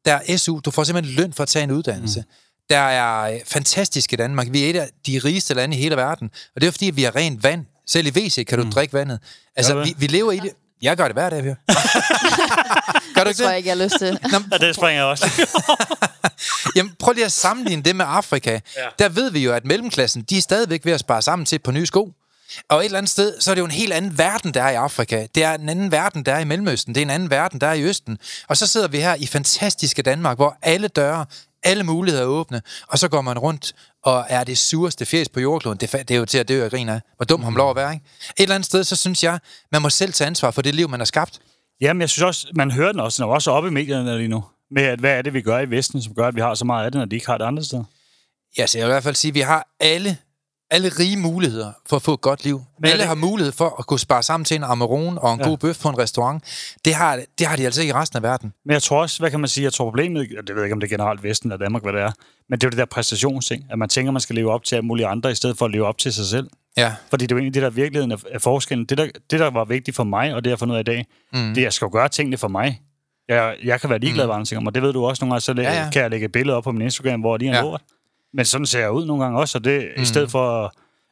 Der er SU, du får simpelthen løn for at tage en uddannelse. Mm. Der er øh, fantastisk i Danmark. Vi er et af de rigeste lande i hele verden. Og det er fordi, at vi har rent vand. Selv i WC kan du mm. drikke vandet. Altså vi, vi lever i det. Jeg gør det hver dag, Per. [laughs] gør du Det tror jeg ikke, jeg har lyst til. Og det springer jeg også. [laughs] Jamen, prøv lige at sammenligne det med Afrika. Ja. Ja. Der ved vi jo, at mellemklassen, de er stadigvæk ved at spare sammen til på nye sko. Og et eller andet sted, så er det jo en helt anden verden, der er i Afrika. Det er en anden verden, der er i Mellemøsten. Det er en anden verden, der er i Østen. Og så sidder vi her i fantastiske Danmark, hvor alle døre, alle muligheder er åbne. Og så går man rundt og er det sureste fjes på jordkloden. Det, er det er jo til at dø af grin af. Hvor dum ham lov at være, ikke? Et eller andet sted, så synes jeg, man må selv tage ansvar for det liv, man har skabt. Jamen, jeg synes også, man hører den også, den er jo også oppe i medierne lige nu. Med, at hvad er det, vi gør i Vesten, som gør, at vi har så meget af det, når de ikke har det andre steder. Ja, så jeg vil i hvert fald sige, at vi har alle, alle rige muligheder for at få et godt liv. Men alle det- har mulighed for at kunne spare sammen til en Amarone og en ja. God bøf på en restaurant. Det har, det har de altså ikke i resten af verden. Men jeg tror også, hvad kan man sige, jeg tror problemet, og det ved jeg ikke, om det er generelt Vesten eller Danmark, hvad det er, men det er jo det der præstationsting, at man tænker, man skal leve op til alle mulige andre, i stedet for at leve op til sig selv. Ja, Fordi det er jo egentlig det, der er virkeligheden af, forskellen. Det der, det, der var vigtigt for mig, og det jeg har fundet ud af i dag, mm. det er, at jeg skal gøre tingene for mig. Jeg, jeg kan være ligeglad, mm. hvad andre om, og det ved du også nogle gange, så læ- Ja, ja, kan jeg lægge et billede op på min Instagram, hvor de er en ja. lort. Men sådan ser jeg ud nogle gange også, og det mm. i stedet for at,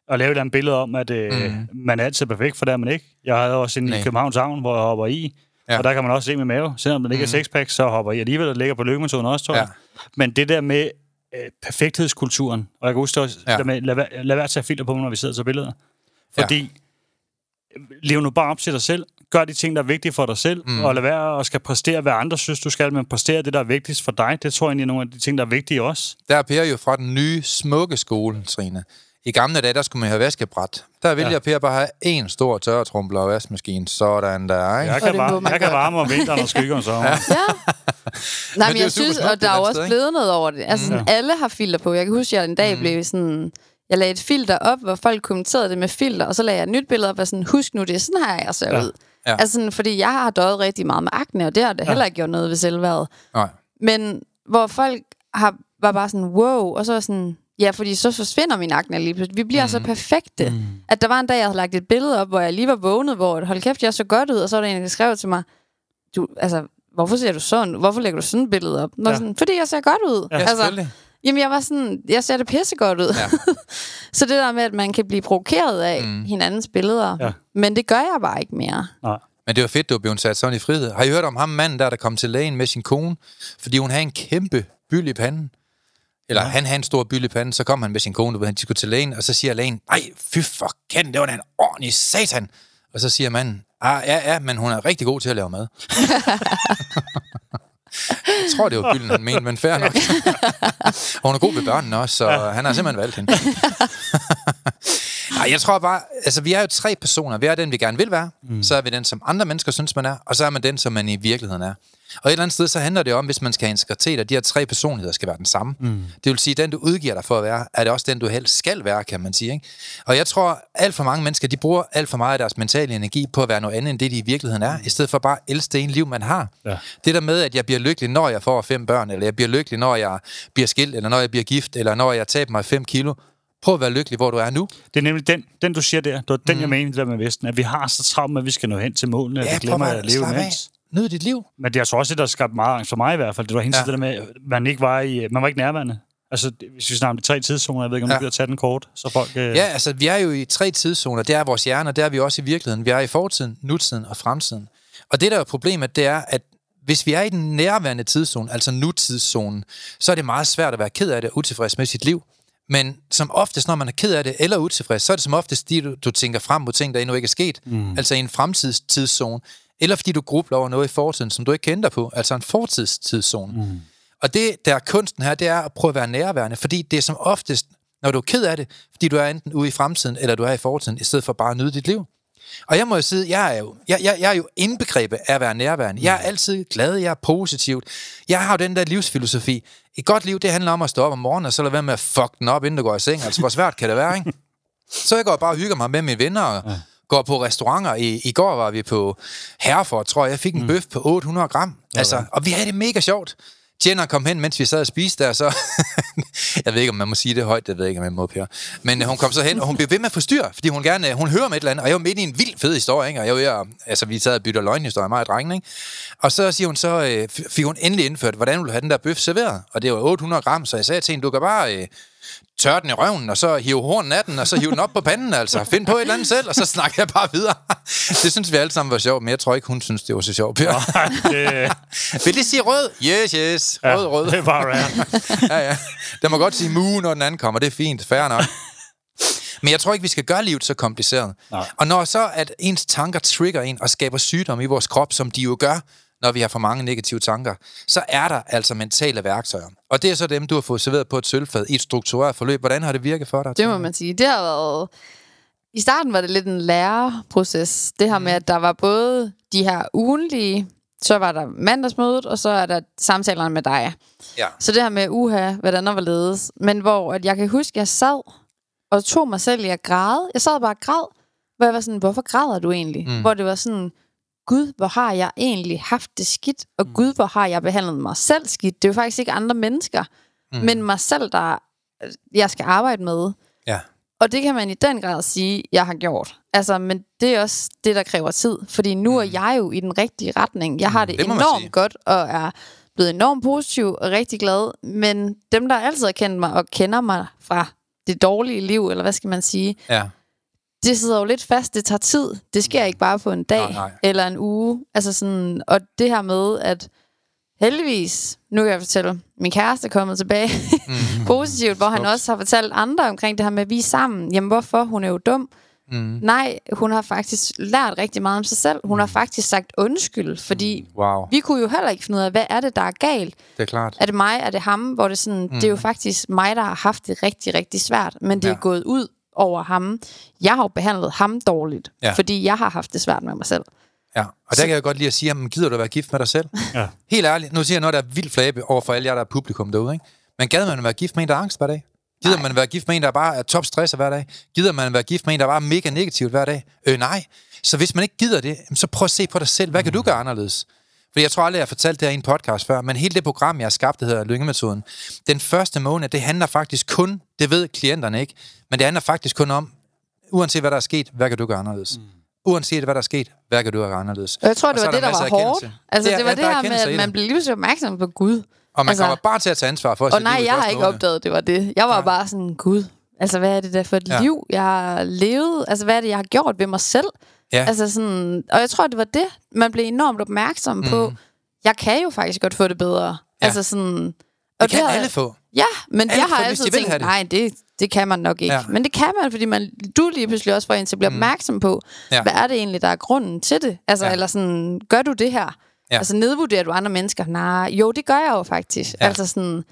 at lave et eller andet billede om, at øh, Mm. man er altid perfekt, for det er man ikke. Jeg havde også en Nej. i Københavns Havn, hvor jeg hopper i, Ja. ja. og der kan man også se min mave. Selvom den ikke Mm. er sexpack, så hopper I alligevel og ligger på lykkemetoden også, tror Ja. jeg. Men det der med øh, perfekthedskulturen, og jeg kan huske også, Ja. ja. med, lad, lad være at tage filter på, når vi sidder og tager billeder. Fordi lev nu bare op til dig selv. Gør de ting, der er vigtige for dig selv, Mm. mm. og lad være at skal præstere, hvad andre synes, du skal, men præstere det, der er vigtigst for dig. Det tror jeg egentlig er nogle af de ting, der er vigtige også. der er Per jo fra den nye smukke skole, Trine. I gamle dage, der skulle man have vaskebræt. Der ville Ja. jeg Per bare have en stor tørretrumpler og vaskemaskine. Sådan der, ikke? Jeg kan, man jeg kan varme om vinteren og skygge om sommeren. Ja. [laughs] Nej, men, jo jeg synes, og der er jo også blevet noget over det. Altså, sådan, alle har filter på. Jeg kan huske, at jeg en dag blev sådan... Jeg lagde et filter op, hvor folk kommenterede det med filter, og så lagde jeg et nyt billede op, og sådan, husk nu, det er sådan her, jeg ser Ja. ud. Ja. Altså, sådan, fordi jeg har døjet rigtig meget med akne, og det har det heller ikke gjort noget ved selvværdet. Nej. Men hvor folk har, var bare sådan, wow, og så var sådan, ja, fordi så forsvinder min akne lige pludselig. Vi bliver mm. så perfekte. Mm. At der var en dag, jeg havde lagt et billede op, hvor jeg lige var vågnet, hvor hold kæft, jeg så godt ud, og så var der en, der skrev til mig, du, altså, hvorfor ser du sådan? Hvorfor lægger du sådan et billede op? Nå, Ja. sådan, fordi jeg ser godt ud. Ja, altså, selvfølgelig. Jamen, jeg var sådan, jeg ser det pissegodt ud. Ja. [laughs] så det der med, at man kan blive provokeret af mm. hinandens billeder, Ja. men det gør jeg bare ikke mere. Nej. Men det var fedt, du blev sat sådan i frihed. Har I hørt om ham manden der, der kom til lægen med sin kone, fordi hun havde en kæmpe byld i panden? Eller ja. han havde en stor byld i panden, så kom han med sin kone, du ved, han skulle til lægen, og så siger lægen, nej, fy for kendt, det var da en ordentlig satan. Og så siger manden, ah, ja, ja, men hun er rigtig god til at lave mad. [laughs] Jeg tror, det var bylden, han mente, men fair nok. og [laughs] hun er god ved børnene også, så ja. han har simpelthen valgt hende. [laughs] Nej, jeg tror bare, altså vi er jo tre personer. Vi er den, vi gerne vil være. Mm. Så er vi den, som andre mennesker synes, man er. Og så er man den, som man i virkeligheden er. Og et eller andet sted, så handler det om, hvis man skal have integritet, at de her tre personligheder skal være den samme. Mm. Det vil sige, den du udgiver dig for at være, er det også den, du helst skal være, kan man sige. Ikke? Og jeg tror, alt for mange mennesker, de bruger alt for meget af deres mentale energi på at være noget andet, end det de i virkeligheden er, i stedet for bare at elske det ene liv, man har. Ja. Det der med, at jeg bliver lykkelig, når jeg får fem børn, eller jeg bliver lykkelig, når jeg bliver skilt, eller når jeg bliver gift, eller når jeg taber mig fem kilo. Prøv at være lykkelig, hvor du er nu. Det er nemlig den, den du siger der. Det var den, mm. jeg mener det der med Vesten. At vi har så travlt med, at vi skal nå hen til målene, at vi glemmer at leve imens. Nyd dit liv. Men det er altså også det, der skabte meget angst for mig i hvert fald. Det var hele Ja. det der med, at man ikke var, i, man var ikke nærværende. Altså, hvis vi snakker om de tre tidszoner, jeg ved ikke, om Ja. du gider tage den kort, så folk... Øh, Ja, altså, vi er jo i tre tidszoner. Det er vores hjerner, det er vi også i virkeligheden. Vi er i fortiden, nutiden og fremtiden. Og det, der er problemet, det er, at hvis vi er i den nærværende tidszone, altså nutidszonen, så er det meget svært at være ked af det og utilfreds med sit liv. Men som oftest, når man er ked af det eller utilfreds, så er det som oftest, fordi du, du tænker frem på ting, der endnu ikke er sket. Mm. Altså i en fremtidstidszone. Eller fordi du grubler over noget i fortiden, som du ikke kender på. Altså en fortidstidszone. Mm. Og det, der er kunsten her, det er at prøve at være nærværende, fordi det er som oftest, når du er ked af det, fordi du er enten ude i fremtiden, eller du er i fortiden, i stedet for bare at nyde dit liv. Og jeg må jo sige, jeg er jo, jeg, jeg, jeg er jo indbegrebet af at være nærværende. Jeg er altid glad, jeg er positivt. Jeg har jo den der livsfilosofi. Et godt liv, det handler om at stå op om morgenen, og så lade være med at fuck den op, inden du går i seng. Altså, hvor svært kan det være, ikke? [laughs] Så jeg går bare og hygger mig med mine venner, og ja. går på restauranter. I, I går var vi på Herford, tror jeg. Jeg fik en mm. bøf på 800 gram. Altså, og vi havde det mega sjovt. Jenner kom hen, mens vi sad og spiste der, så... [laughs] jeg ved ikke, om man må sige det højt, det ved jeg ikke, om man må, Per. Men øh, hun kom så hen, og hun blev ved med at forstyrre, fordi hun gerne, hun hører med et eller andet, og jeg var midt i en vild fed historie, ikke? og jeg var altså, vi sad og bytter løgnhistorie, mig og drengen, ikke? Og så siger hun så, øh, fik hun endelig indført, hvordan vil du have den der bøf serveret? Og det var 800 gram, så jeg sagde til hende, du kan bare... Øh, tør den i røven, og så hive hornen af den, og så hive den op på panden, altså. Find på et eller andet selv, og så snakker jeg bare videre. det synes vi alle sammen var sjovt, men jeg tror ikke, hun synes, det var så sjovt, Per. det, Vil det sige rød? Yes, yes. ja, Rød, rød. det bare rare. ja, ja. Der må godt sige mu, når den anden kommer. Det er fint. Fair nok. Men jeg tror ikke, vi skal gøre livet så kompliceret. Nej. Og når så, at ens tanker trigger en og skaber sygdom i vores krop, som de jo gør, når vi har for mange negative tanker, så er der altså mentale værktøjer. Og det er så dem, du har fået serveret på et sølvfad i et struktureret forløb. Hvordan har det virket for dig? Det må man sige. Det har været... I starten var det lidt en læreproces. Det her med, at der var både de her ugenlige, så var der mandagsmødet, og så er der samtalerne med dig. Ja. Så det her med uha, hvordan og hvorledes. Men hvor at jeg kan huske, at jeg sad og tog mig selv i at græde. Jeg sad bare og græd, hvor jeg var sådan, hvorfor græder du egentlig? Mm. Hvor det var sådan, Gud, hvor har jeg egentlig haft det skidt, og mm. Gud, hvor har jeg behandlet mig selv skidt. Det er jo faktisk ikke andre mennesker, mm. men mig selv, der jeg skal arbejde med. Ja. Og det kan man i den grad sige, jeg har gjort. Altså, men det er også det, der kræver tid. Fordi nu er jeg jo i den rigtige retning. Jeg har det, Mm. det man enormt godt, og er blevet enormt positiv og rigtig glad. Men dem, der altid har kendt mig, og kender mig fra det dårlige liv, eller hvad skal man sige, Ja. Det sidder jo lidt fast. Det tager tid. Det sker ikke bare på en dag Nej, nej. eller en uge. Altså sådan, og det her med, at heldigvis, nu kan jeg fortælle, min kæreste er kommet tilbage Mm. [laughs] positivt, hvor han også har fortalt andre omkring det her med, at vi er sammen. Jamen hvorfor? Hun er jo dum. Mm. Nej, hun har faktisk lært rigtig meget om sig selv. Hun mm. har faktisk sagt undskyld, fordi Wow, vi kunne jo heller ikke finde ud af, hvad er det, der er galt? det er klart. Er det mig? Er det ham? Hvor det, sådan, mm. det er jo faktisk mig, der har haft det rigtig, rigtig svært, men det. Ja. er gået ud over ham. Jeg har jo behandlet ham dårligt, Ja. fordi jeg har haft det svært med mig selv. Ja, og der kan jeg godt lide at sige, jamen, gider du være gift med dig selv? Ja. Helt ærligt, nu siger jeg noget, der er vildt flabe over for alle jer, der er publikum derude, ikke? Men gad man være gift med en, der har angst hver dag? Gider Nej. man være gift med en, der bare er top stresser hver dag? Gider man være gift med en, der bare er mega negativt hver dag? Øh, nej. Så hvis man ikke gider det, så prøv at se på dig selv. Hvad kan du gøre anderledes? For jeg tror aldrig, jeg har fortalt det her i en podcast før, men hele det program, jeg har skabt, det hedder Lyngemetoden, den første måned, det handler faktisk kun, det ved klienterne ikke, men det handler faktisk kun om, uanset hvad der er sket, hvad kan du gøre anderledes? Mm. Uanset hvad der er sket, hvad kan du gøre anderledes? Og jeg tror, Og det var det, der var hårdt. Altså, Det det var ja, det der er her med, at man blev lige så opmærksom på Gud. Og man Altså- kommer bare til at tage ansvar for Og sit nej, liv i jeg har ikke måned. opdaget, det var det. Jeg var Nej. bare sådan, Gud, altså hvad er det der for et Ja. ja. liv, jeg har levet? Altså hvad er det, jeg har gjort ved mig selv? Ja. Altså sådan, og jeg tror, det var det, man blev enormt opmærksom mm. på. Jeg kan jo faktisk godt få det bedre. Ja. Altså sådan... Det kan har- alle få. Ja, men Alle jeg har hvis altid tænkt, det. nej, det, det kan man nok ikke. Ja. Men det kan man, fordi man, du lige pludselig også får en til at blive opmærksom på, Ja. hvad er det egentlig, der er grunden til det? Altså, Ja. eller sådan, gør du det her? Ja. Altså, nedvurderer du andre mennesker? Nej, jo, det gør jeg jo faktisk. Ja. Altså sådan,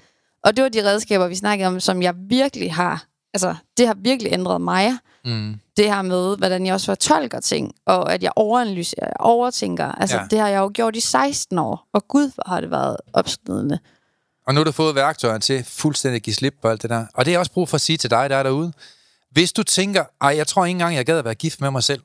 og det var de redskaber, vi snakkede om, som jeg virkelig har, altså, det har virkelig ændret mig. Mm. Det her med, hvordan jeg også fortolker ting, og at jeg overanalyserer, jeg overtænker. Altså, Ja. det har jeg jo gjort i 16 år, og gud, hvor har det været opslidende. Og nu har du fået værktøjer til fuldstændig at give slip på alt det der. Og det er også brug for at sige til dig, der er derude. Hvis du tænker, ej, jeg tror ikke engang, jeg gad at være gift med mig selv,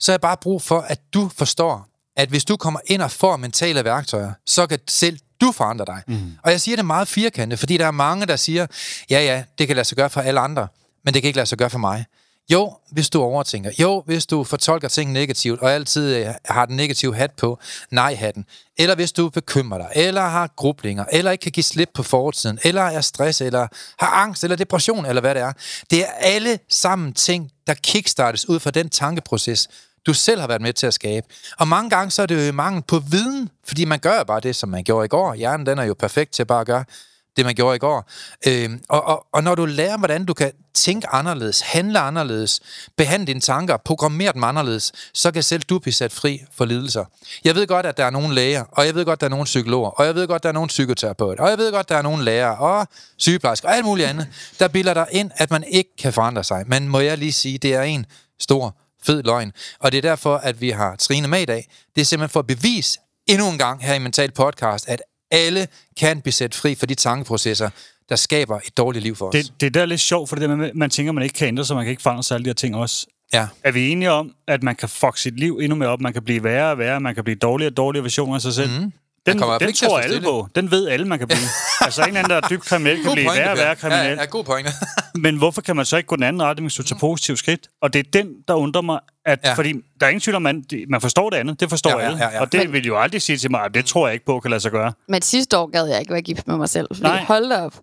så er jeg bare brug for, at du forstår, at hvis du kommer ind og får mentale værktøjer, så kan selv du forandre dig. Mm. Og jeg siger det meget firkantet, fordi der er mange, der siger, ja, ja, det kan lade sig gøre for alle andre, men det kan ikke lade sig gøre for mig. Jo, hvis du overtænker. Jo, hvis du fortolker ting negativt, og altid øh, har den negative hat på, nej-hatten. Eller hvis du bekymrer dig, eller har grublinger, eller ikke kan give slip på fortiden, eller er stress, eller har angst, eller depression, eller hvad det er. Det er alle sammen ting, der kickstartes ud fra den tankeproces, du selv har været med til at skabe. Og mange gange så er det jo mangel på viden, fordi man gør jo bare det, som man gjorde i går. Hjernen den er jo perfekt til bare at gøre det, man gjorde i går. Øhm, og, og, og når du lærer, hvordan du kan tænke anderledes, handle anderledes, behandle dine tanker, programmere dem anderledes, så kan selv du blive sat fri for lidelser. Jeg ved godt, at der er nogle læger, og jeg ved godt, at der er nogle psykologer, og jeg ved godt, at der er nogle psykoterapeuter, og jeg ved godt, at der er nogle lærere, og sygeplejersker, og alt muligt andet, der bilder dig ind, at man ikke kan forandre sig. Men må jeg lige sige, det er en stor, fed løgn. Og det er derfor, at vi har Trine med i dag. Det er simpelthen for at bevise endnu en gang her i Mental Podcast, at alle kan blive sat fri for de tankeprocesser, der skaber et dårligt liv for os. Det, det der er lidt sjovt, for det der med, man tænker, man ikke kan ændre sig, man kan ikke forandre sig alle de her ting også. Ja. Er vi enige om, at man kan fuck sit liv endnu mere op, man kan blive værre og værre, man kan blive dårligere og dårligere versioner af sig selv? Mm. Den, den at tror alle på. Den ved alle, man kan blive. [laughs] altså en eller anden, der er dybt kriminel, kan blive værre og værre kriminel. Ja, ja, god pointe. [laughs] Men hvorfor kan man så ikke gå den anden retning, hvis du tager positivt skridt? Og det er den, der undrer mig, at, Ja. ja. fordi der er ingen tvivl om, man, man forstår det andet. Det forstår Ja, ja, alle. ja, ja. Og det vil jo aldrig sige til mig, at det tror jeg ikke på, kan lade sig gøre. Men sidste år gad jeg ikke være gift med mig selv. Fordi Nej. hold op.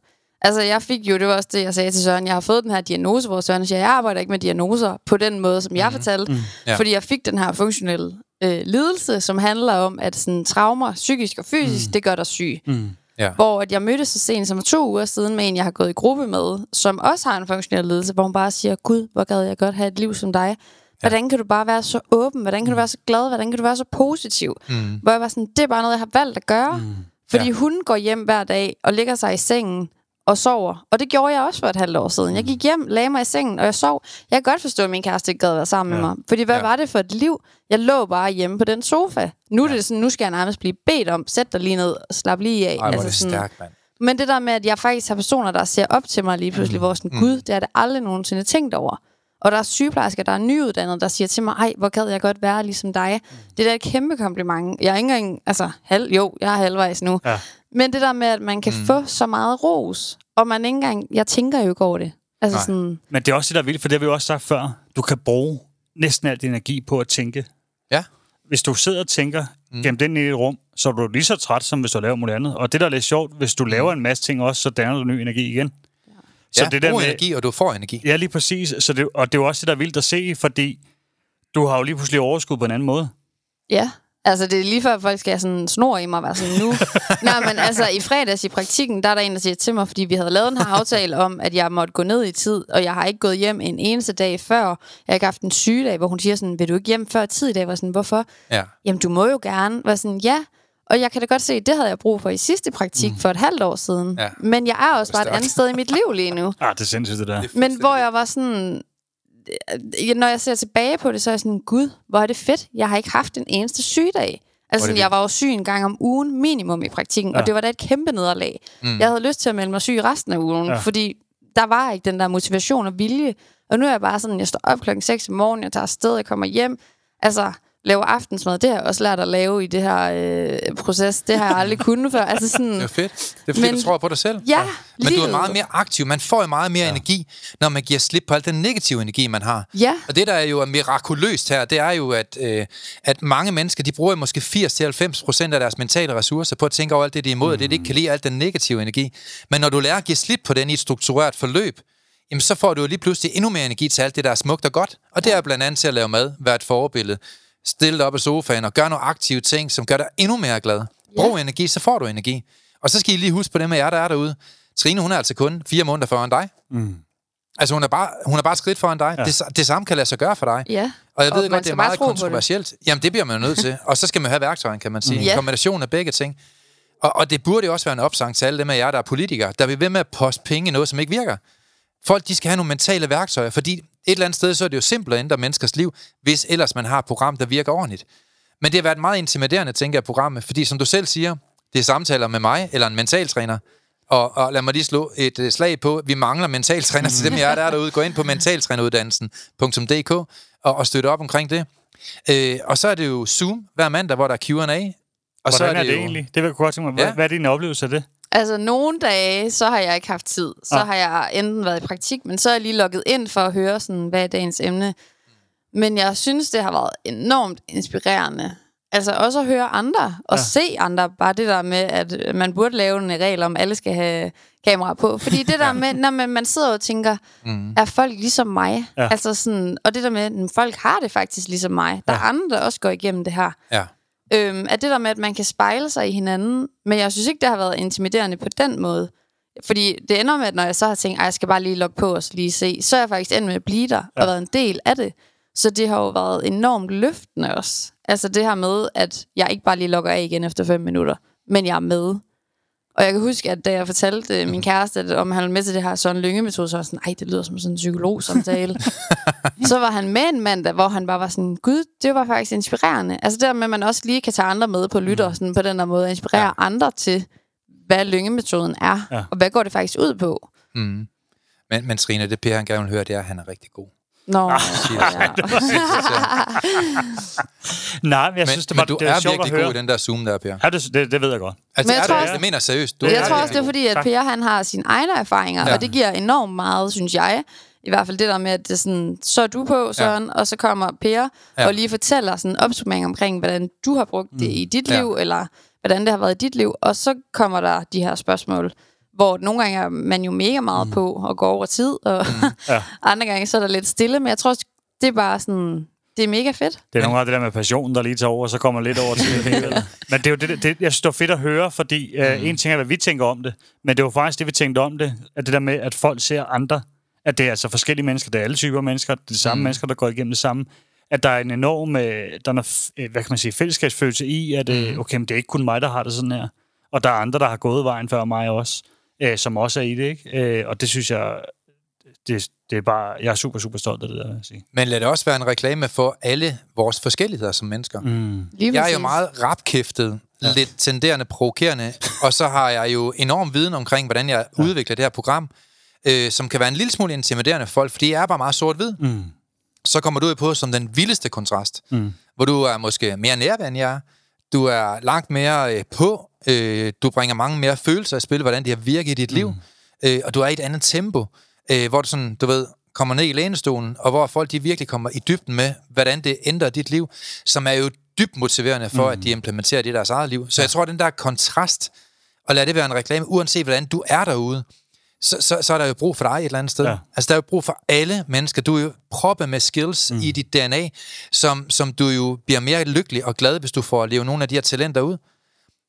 Altså, jeg fik jo, det var også det, jeg sagde til Søren, jeg har fået den her diagnose, hvor Søren siger, jeg arbejder ikke med diagnoser på den måde, som jeg fortalte, mm. Ja. fordi jeg fik den her funktionelle øh, lidelse, som handler om, at sådan, traumer, psykisk og fysisk, mm. det gør dig syg. Mm. Ja. Hvor at jeg mødtes så sent som to uger siden med en, jeg har gået i gruppe med, som også har en funktionel lidelse, hvor hun bare siger, Gud, hvor gad jeg godt have et liv som dig. Hvordan kan du bare være så åben? Hvordan kan du være så glad? Hvordan kan du være så positiv? Mm. Hvor jeg var sådan, det er bare noget, jeg har valgt at gøre. Mm. Fordi ja. hun går hjem hver dag og ligger sig i sengen og sover. Og det gjorde jeg også for et halvt år siden. Jeg gik hjem, lagde mig i sengen, og jeg sov. Jeg kan godt forstå, at min kæreste ikke gad være sammen ja. med mig. Fordi hvad Ja. ja. var det for et liv? Jeg lå bare hjemme på den sofa. Nu er det sådan, nu skal jeg nærmest blive bedt om, sæt dig lige ned og slap lige af. Ej, er det Altså sådan- stærkt, mand. men det der med, at jeg faktisk har personer, der ser op til mig lige pludselig, mm. hvor sådan, gud, det er det aldrig nogensinde tænkt over. Og der er sygeplejersker, der er nyuddannede, der siger til mig, ej, hvor gad jeg godt være ligesom dig. Mm. Det er da et kæmpe kompliment. Jeg er ikke engang, altså, halv, jo, jeg er halvvejs nu. Ja. Men det der med, at man kan mm. få så meget ros, og man ikke engang, jeg tænker jo ikke over det. Altså Nej. sådan, Men det er også det, der er vildt, for det har vi jo også sagt før. Du kan bruge næsten al din energi på at tænke. Ja. Hvis du sidder og tænker mm. gennem den i et rum, så er du lige så træt, som hvis du laver muligt andet. Og det, der er lidt sjovt, hvis du laver en masse ting også, så danner du ny energi igen. Så ja, det der med... energi, og du får energi. Ja, lige præcis. Så det, og det er jo også det, der er vildt at se, fordi du har jo lige pludselig overskud på en anden måde. ja. Altså, det er lige før, at folk skal have sådan en snor i mig og være sådan nu. [laughs] Nej, men altså, i fredags i praktikken, der er der en, der siger til mig, fordi vi havde lavet den her aftale om, at jeg måtte gå ned i tid, og jeg har ikke gået hjem en eneste dag før. Jeg har ikke haft en sygedag, hvor hun siger sådan, vil du ikke hjem før tid i dag? Jeg var sådan, hvorfor? Ja. Jamen, du må jo gerne. Var sådan, ja. Og jeg kan da godt se, at det havde jeg brug for i sidste praktik mm. for et halvt år siden. Ja. Men jeg er også bare et andet sted i mit liv lige nu. Ah, det er sindssygt, det der. Men hvor jeg var sådan... øh, Når jeg ser tilbage på det, så er jeg sådan, gud, hvor er det fedt. Jeg har ikke haft en eneste sygedag. Altså, sådan, jeg var jo syg en gang om ugen minimum i praktikken, ja. Og det var da et kæmpe nederlag. Mm. Jeg havde lyst til at melde mig syg resten af ugen. Ja. fordi der var ikke den der motivation og vilje. Og nu er jeg bare sådan, jeg står op klokken 6 om morgenen, jeg tager afsted, jeg kommer hjem. Altså, laver aftensmad, det har jeg også lært at lave i det her øh, proces. Det har jeg aldrig kunnet før. Altså sådan, Det er fedt. Det er fordi, Men- du tror på dig selv. Ja, Men du er livet. meget mere aktiv. Man får jo meget mere ja. energi, når man giver slip på al den negative energi, man har. Ja. Og det, der er jo mirakuløst her, det er jo, at, øh, at mange mennesker, de bruger måske 80-90% af deres mentale ressourcer på at tænke over alt det, de er imod, mm. og det, de ikke kan lide, alt den negative energi. Men når du lærer at give slip på den i et struktureret forløb, jamen så får du jo lige pludselig endnu mere energi til alt det, der er smukt og godt. Og det er blandt andet til at lave mad, være et forbillede, stille dig op af sofaen og gøre nogle aktive ting, som gør dig endnu mere glad. Brug energi, så får du energi. Og så skal I lige huske på det med jer, der er derude. Trine, hun er altså kun fire måneder foran dig. Mm. Altså, hun er bare, hun er bare skridt foran dig. Ja. Det, det samme kan lade sig gøre for dig. Ja. Og jeg ved Og godt, det er meget tro på det. kontroversielt. Jamen, det bliver man jo nødt til. [laughs] Og så skal man have værktøjen, kan man sige. Ja. En kombination af begge ting. Og, og det burde jo også være en opsang til alle dem af jer, der er politikere, der vil ved med at poste penge i noget, som ikke virker. Folk, de skal have nogle mentale værktøjer, fordi et eller andet sted, så er det jo simpelt at ændre menneskers liv, hvis ellers man har et program, der virker ordentligt. Men det har været meget intimiderende, tænker jeg, programmet, fordi som du selv siger, det er samtaler med mig eller en mentaltræner, og, og lad mig lige slå et øh, slag på, vi mangler mentaltræner til dem, jeg er der er derude. Gå ind på mentaltræneruddannelsen.dk og, og støtte op omkring det. Øh, og så er det jo Zoom hver mandag, hvor der er Q&A. Og Hvordan så er det, jo, egentlig? Det vil jeg godt tænke mig. Hvad, Ja. hvad er din oplevelse af det? Altså, nogle dage, så har jeg ikke haft tid. Så Ah. har jeg enten været i praktik, men så er jeg lige logget ind for at høre, sådan, hvad er dagens emne. Men jeg synes, det har været enormt inspirerende. Altså også at høre andre, og Ja. ja. se andre. Bare det der med, at man burde lave en regel om, at alle skal have kamera på. Fordi det [laughs] der med, når man, man sidder og tænker, mm. er folk ligesom mig? Ja. Altså sådan, og det der med, at folk har det faktisk ligesom mig. Der er andre, der også går igennem det her. Ja. Øhm, at det der med, at man kan spejle sig i hinanden, men jeg synes ikke, det har været intimiderende på den måde. Fordi det ender med, at når jeg så har tænkt, at jeg skal bare lige logge på og så lige se, så er jeg faktisk endt med at blive der ja. og været en del af det. Så det har jo været enormt løftende også. Altså det her med, at jeg ikke bare lige logger af igen efter fem minutter, men jeg er med. Og jeg kan huske, at da jeg fortalte øh, min kæreste, at om han ville med til det her Søren Lynge-metode, så var jeg sådan, ej, det lyder som sådan en psykologsamtale. [laughs] så var han med en mandag, hvor han bare var sådan, gud, det var faktisk inspirerende. Altså der med, at man også lige kan tage andre med på lytter, sådan på den der måde, og inspirere Ja. andre til, hvad Lynge-metoden er, ja. og hvad går det faktisk ud på. Mm. Men, men Trine, det Per han gerne vil høre, det er, at han er rigtig god. Nå, Ah, [laughs] ja. Nej, men jeg Men, synes, det men var, du det er er sjovt virkelig god i den der Zoom der, Per. Ja, det, det, det ved jeg godt. Altså, Men jeg er tror det, også- jeg mener seriøst. Du Jeg tror også, det er fordi, at. Per han har sine egne erfaringer, Ja. og det giver enormt meget, synes jeg. I hvert fald det der med, at det er sådan, så er du på, Søren, ja. og så kommer Per Ja. og lige fortæller sådan en opsummering omkring, hvordan du har brugt det i dit Ja. liv, eller hvordan det har været i dit liv. Og så kommer der de her spørgsmål, hvor nogle gange er man jo mega meget mm. på og går over tid, og mm. [laughs] Ja. andre gange så er der lidt stille, men jeg tror det er bare sådan, det er mega fedt. Det er nogle gange det der med passionen, der lige tager over, og så kommer lidt over til det. Men det er jo det, det, jeg synes, det var fedt at høre, fordi mm. uh, en ting er, hvad vi tænker om det, men det var faktisk det, vi tænkte om det, at det der med, at folk ser andre, at det er altså forskellige mennesker, det er alle typer mennesker, det er de samme mm. mennesker, der går igennem det samme, at der er en enorm, øh, der er, noget øh, hvad kan man sige, fællesskabsfølelse i, at mm. okay, men det er ikke kun mig, der har det sådan her, og der er andre, der har gået vejen før mig også, øh, som også er i det, ikke? Øh, og det synes jeg, det, det er bare, jeg er super, super stolt af det der, vil jeg sige. Men lad det også være en reklame for alle vores forskelligheder som mennesker. Mm. Lige Jeg er jo meget rapkæftet, ja. lidt tenderende, provokerende, og så har jeg jo enorm viden omkring, hvordan jeg ja. udvikler det her program, øh, som kan være en lille smule intimiderende for folk, fordi jeg er bare meget sort-hvid. Mm. Så kommer du ud på som den vildeste kontrast, Mm. hvor du er måske mere nærværende, end jeg er. Du er langt mere øh, på. Øh, du bringer mange mere følelser i spil, hvordan de har virket i dit liv. Øh, og du er i et andet tempo, øh, hvor du sådan, du ved, kommer ned i lænestolen, og hvor folk de virkelig kommer i dybden med, hvordan det ændrer dit liv, som er jo dybt motiverende for, mm. at de implementerer det i deres eget liv. Så ja. jeg tror, at den der kontrast, og lad det være en reklame, uanset hvordan du er derude, så, så, så er der jo brug for dig et eller andet sted. Ja. Altså, der er jo brug for alle mennesker. Du er jo proppet med skills mm. i dit DNA, som, som du jo bliver mere lykkelig og glad, hvis du får at leve nogle af de her talenter ud.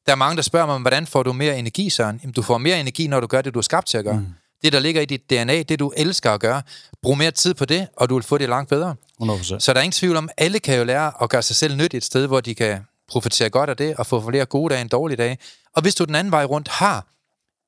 Der er mange, der spørger mig, hvordan får du mere energi, Søren? Jamen, du får mere energi, når du gør det, du er skabt til at gøre. Mm. Det, der ligger i dit DNA, det du elsker at gøre. Brug mere tid på det, og du vil få det langt bedre. 100%. Så der er ingen tvivl om, alle kan jo lære at gøre sig selv nyt et sted, hvor de kan profitere godt af det, og få flere gode dage end dårlige dage. Og hvis du den anden vej rundt har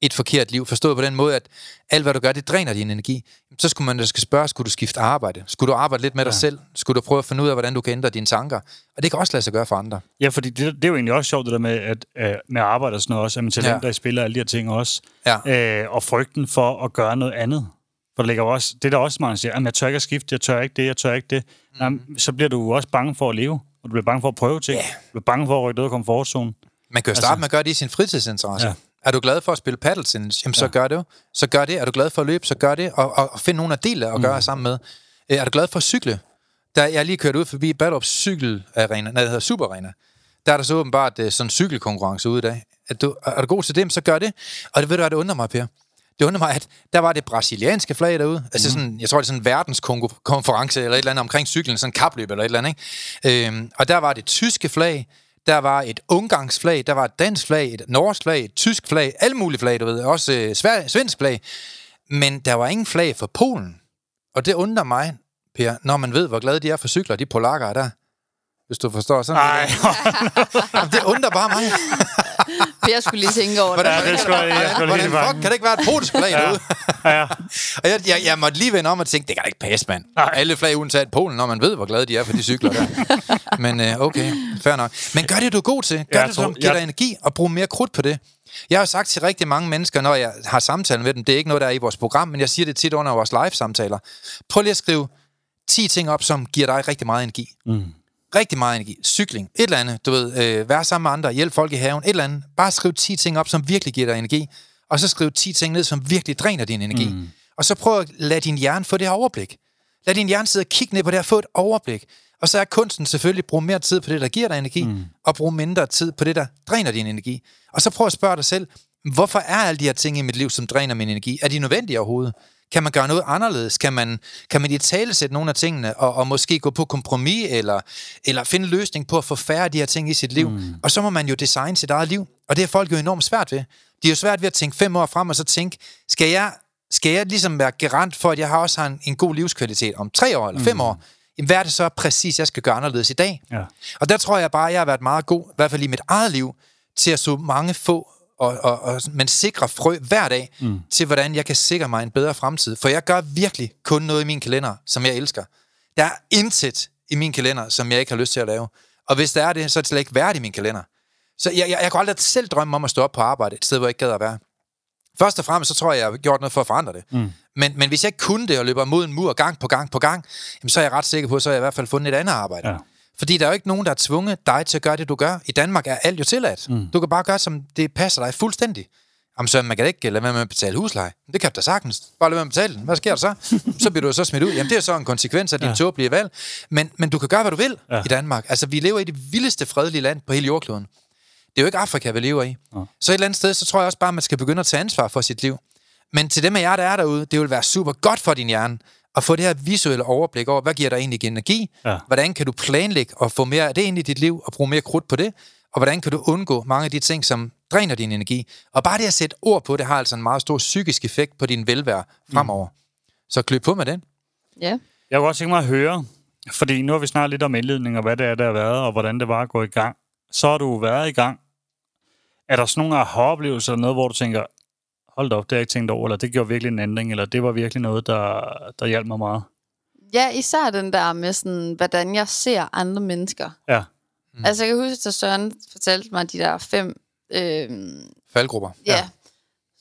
et forkert liv, forstået på den måde, at alt, hvad du gør, det dræner din energi, så skulle man da skal spørge, skulle du skifte arbejde? Skulle du arbejde lidt med dig selv? Skulle du prøve at finde ud af, hvordan du kan ændre dine tanker? Og det kan også lade sig gøre for andre. Ja, fordi det, det er jo egentlig også sjovt, det der med, at, øh, med arbejde og sådan noget også, at man talenter Ja. ja. i spil og alle de her ting også. Ja. Øh, og frygten for at gøre noget andet. For der ligger også, det er der også mange, der siger, "Jamen, jeg tør ikke at skifte, jeg tør ikke det, jeg tør ikke det. Mm. Jamen, så bliver du også bange for at leve, og du bliver bange for at prøve ting. Ja. Du bliver bange for at rykke ud af komfortzonen. Man kan jo starte altså, med at gøre det i sin fritidsinteresse. Ja. Ja. Er du glad for at spille paddletennis? Jamen, så gør det jo. Så gør det. Er du glad for at løbe? Så gør det. Og, og, og find nogle af dele at gøre mm. sammen med. Øh, Er du glad for at cykle? Der, jeg lige kørt ud forbi Ballerup Cykelarena, nej, det hedder Superarena. Der er der så åbenbart øh, sådan en cykelkonkurrence ude i dag. Er du, er du god til det, så gør det. Og det ved du, hvad det undrer mig, Per. Det undrer mig, at der var det brasilianske flag derude. Altså sådan, jeg tror, det er sådan en verdenskonference eller et eller andet omkring cyklen, sådan en kapløb eller et eller andet. Ikke? Øhm, og der var det tyske flag, der var et ungarsk flag, der var et dansk flag, et norsk flag, et tysk flag, alle mulige flag, du ved, også øh, svær, svensk flag. Men der var ingen flag for Polen. Og det undrer mig, Per, når man ved, hvor glade de er for cykler, de polakker er der. Hvis du forstår sådan Nej, det undrer bare mig. [laughs] Per skulle lige tænke over det. Hvordan, Ja, det skulle jeg- jeg skulle lige hvordan fuck kan det ikke være et polsk flag derude? ja. Og jeg, jeg, jeg måtte lige vende om og tænke, det kan da ikke passe, mand. Nej. Alle flag undtaget Polen, når man ved, hvor glade de er for de cykler der. Men øh, okay, fair nok. Men gør det, du er god til. Gør Jeg det, som giver jeg- dig energi, og brug mere krudt på det. Jeg har sagt til rigtig mange mennesker, når jeg har samtaler med dem, det er ikke noget, der er i vores program, men jeg siger det tit under vores live-samtaler. Prøv lige at skrive 10 ting op, som giver dig rigtig meget energi. Mm. Rigtig meget energi. Cykling, et eller andet, du ved, øh, være sammen med andre, hjælp folk i haven, et eller andet. Bare skriv 10 ting op, som virkelig giver dig energi. Og så skriv 10 ting ned, som virkelig dræner din energi. Mm. Og så prøv at lade din hjerne få det her overblik. Lad din hjerne sidde og kigge ned på det og få et overblik. Og så er kunsten selvfølgelig at bruge mere tid på det, der giver dig energi, mm. og bruge mindre tid på det, der dræner din energi. Og så prøv at spørge dig selv, hvorfor er alle de her ting i mit liv, som dræner min energi? Er de nødvendige overhovedet? Kan man gøre noget anderledes? Kan man, kan man i tale sætte nogle af tingene, og, og måske gå på kompromis, eller, eller finde en løsning på at få færre af de her ting i sit liv? Mm. Og så må man jo designe sit eget liv. Og det er folk jo enormt svært ved. De er jo svært ved at tænke fem år frem, og så tænke, skal jeg, skal jeg ligesom være garant for, at jeg har også har en, en god livskvalitet om tre år eller fem mm. år? Jamen, hvad er det så præcis, jeg skal gøre anderledes i dag? Ja. Og der tror jeg bare, at jeg har været meget god, i hvert fald i mit eget liv, til at så mange få, og, og, og, men sikre frø hver dag, mm. til hvordan jeg kan sikre mig en bedre fremtid. For jeg gør virkelig kun noget i min kalender, som jeg elsker. Der er intet i min kalender, som jeg ikke har lyst til at lave. Og hvis der er det, så er det slet ikke værd i min kalender. Så jeg, jeg, jeg kunne aldrig selv drømme om at stå op på arbejde, et sted, hvor jeg ikke gad at være. Først og fremmest, så tror jeg, jeg har gjort noget for at forandre det. Mm. Men, men hvis jeg ikke kunne det, og løber mod en mur gang på gang på gang, jamen, så er jeg ret sikker på, så har jeg i hvert fald fundet et andet arbejde. Ja. Fordi der er jo ikke nogen, der har tvunget dig til at gøre det, du gør. I Danmark er alt jo tilladt. Mm. Du kan bare gøre, som det passer dig fuldstændig. Jamen så man kan da ikke lade være med at betale husleje. Det kan du da sagtens. Bare lade være med at betale den. Hvad sker der så? [laughs] så bliver du så smidt ud. Jamen det er så en konsekvens af din ja. tåbelige valg. Men, men du kan gøre, hvad du vil. Ja. i Danmark. Altså vi lever i det vildeste fredelige land på hele jordkloden. Det er jo ikke Afrika, vi lever i. Ja. Så et eller andet sted, så tror jeg også bare, at man skal begynde at tage ansvar for sit liv. Men til dem af jer, der er derude, det vil være super godt for din hjerne at få det her visuelle overblik over, hvad giver dig egentlig energi? Ja. Hvordan kan du planlægge og få mere af det ind i dit liv og bruge mere krudt på det? Og hvordan kan du undgå mange af de ting, som dræner din energi? Og bare det at sætte ord på det, har altså en meget stor psykisk effekt på din velvære fremover. Mm. Så kløb på med den. Ja. Jeg kunne godt tænke mig at høre, fordi nu har vi snart lidt om indledning, og hvad det er, der har været, og hvordan det var at gå i gang. Så har du været i gang. Er der sådan nogle aha-oplevelser, eller noget, hvor du tænker, hold da op, det har jeg ikke tænkt over, eller det gjorde virkelig en ændring, eller det var virkelig noget, der, der hjalp mig meget? ja, især den der med sådan, hvordan jeg ser andre mennesker. Ja. Mm. Altså, jeg kan huske, at Søren fortalte mig de der fem... Øh, Faldgrupper. ja. ja.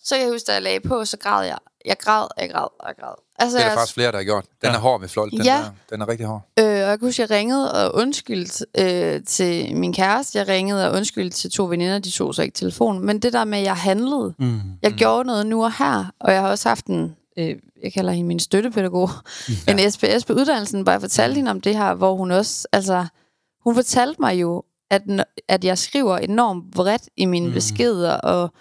Så kan jeg huske, da jeg lagde på, så græd jeg. Jeg græd, jeg græd, jeg græd. Altså, Det er der jeg, faktisk flere, der har gjort. Den Ja. er hård med flot. Den, Ja. der, den er rigtig hård. Øh, og jeg kan huske, jeg ringede og undskyldte øh, til min kæreste. Jeg ringede og undskyldte til to veninder, de tog så ikke telefonen. Men det der med, at jeg handlede. Mm. Jeg mm. gjorde noget nu og her, og jeg har også haft en, øh, jeg kalder hende min støttepædagog, ja. en SPS på uddannelsen, hvor jeg fortalte hende om det her, hvor hun også, altså, hun fortalte mig jo, at, at jeg skriver enormt vredt i mine mm. beskeder, og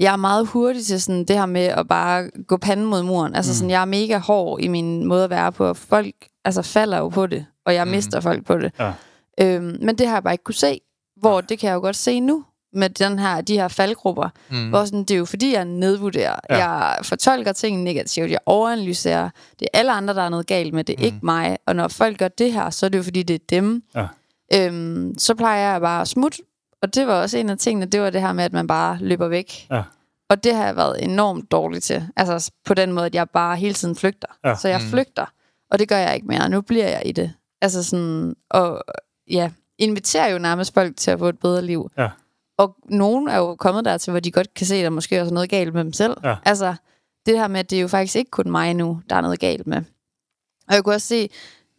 jeg er meget hurtig til sådan det her med at bare gå panden mod muren. Altså sådan, jeg er mega hård i min måde at være på, og folk altså, falder jo på det, og jeg mister folk på det. Ja. Øhm, men det har jeg bare ikke kunne se, hvor det kan jeg jo godt se nu, med den her, de her faldgrupper, mm. hvor sådan, det er jo fordi, jeg nedvurderer. Ja. Ja. Jeg fortolker ting negativt, jeg overanalyserer. Det er alle andre, der er noget galt med, det er mm. ikke mig. Og når folk gør det her, så er det jo fordi, det er dem. Ja. Øhm, så plejer jeg bare at smutte. Og det var også en af tingene, det var det her med, at man bare løber væk. Ja. Og det har jeg været enormt dårlig til. Altså på den måde, at jeg bare hele tiden flygter. Ja. Så jeg mm. flygter. Og det gør jeg ikke mere. Nu bliver jeg i det. Altså sådan, og ja, inviterer jo nærmest folk til at få et bedre liv. Ja. Og nogen er jo kommet dertil, hvor de godt kan se, at der måske også er noget galt med dem selv. Ja. Altså, det her med, at det er jo faktisk ikke kun mig nu, der er noget galt med. Og jeg kunne også se,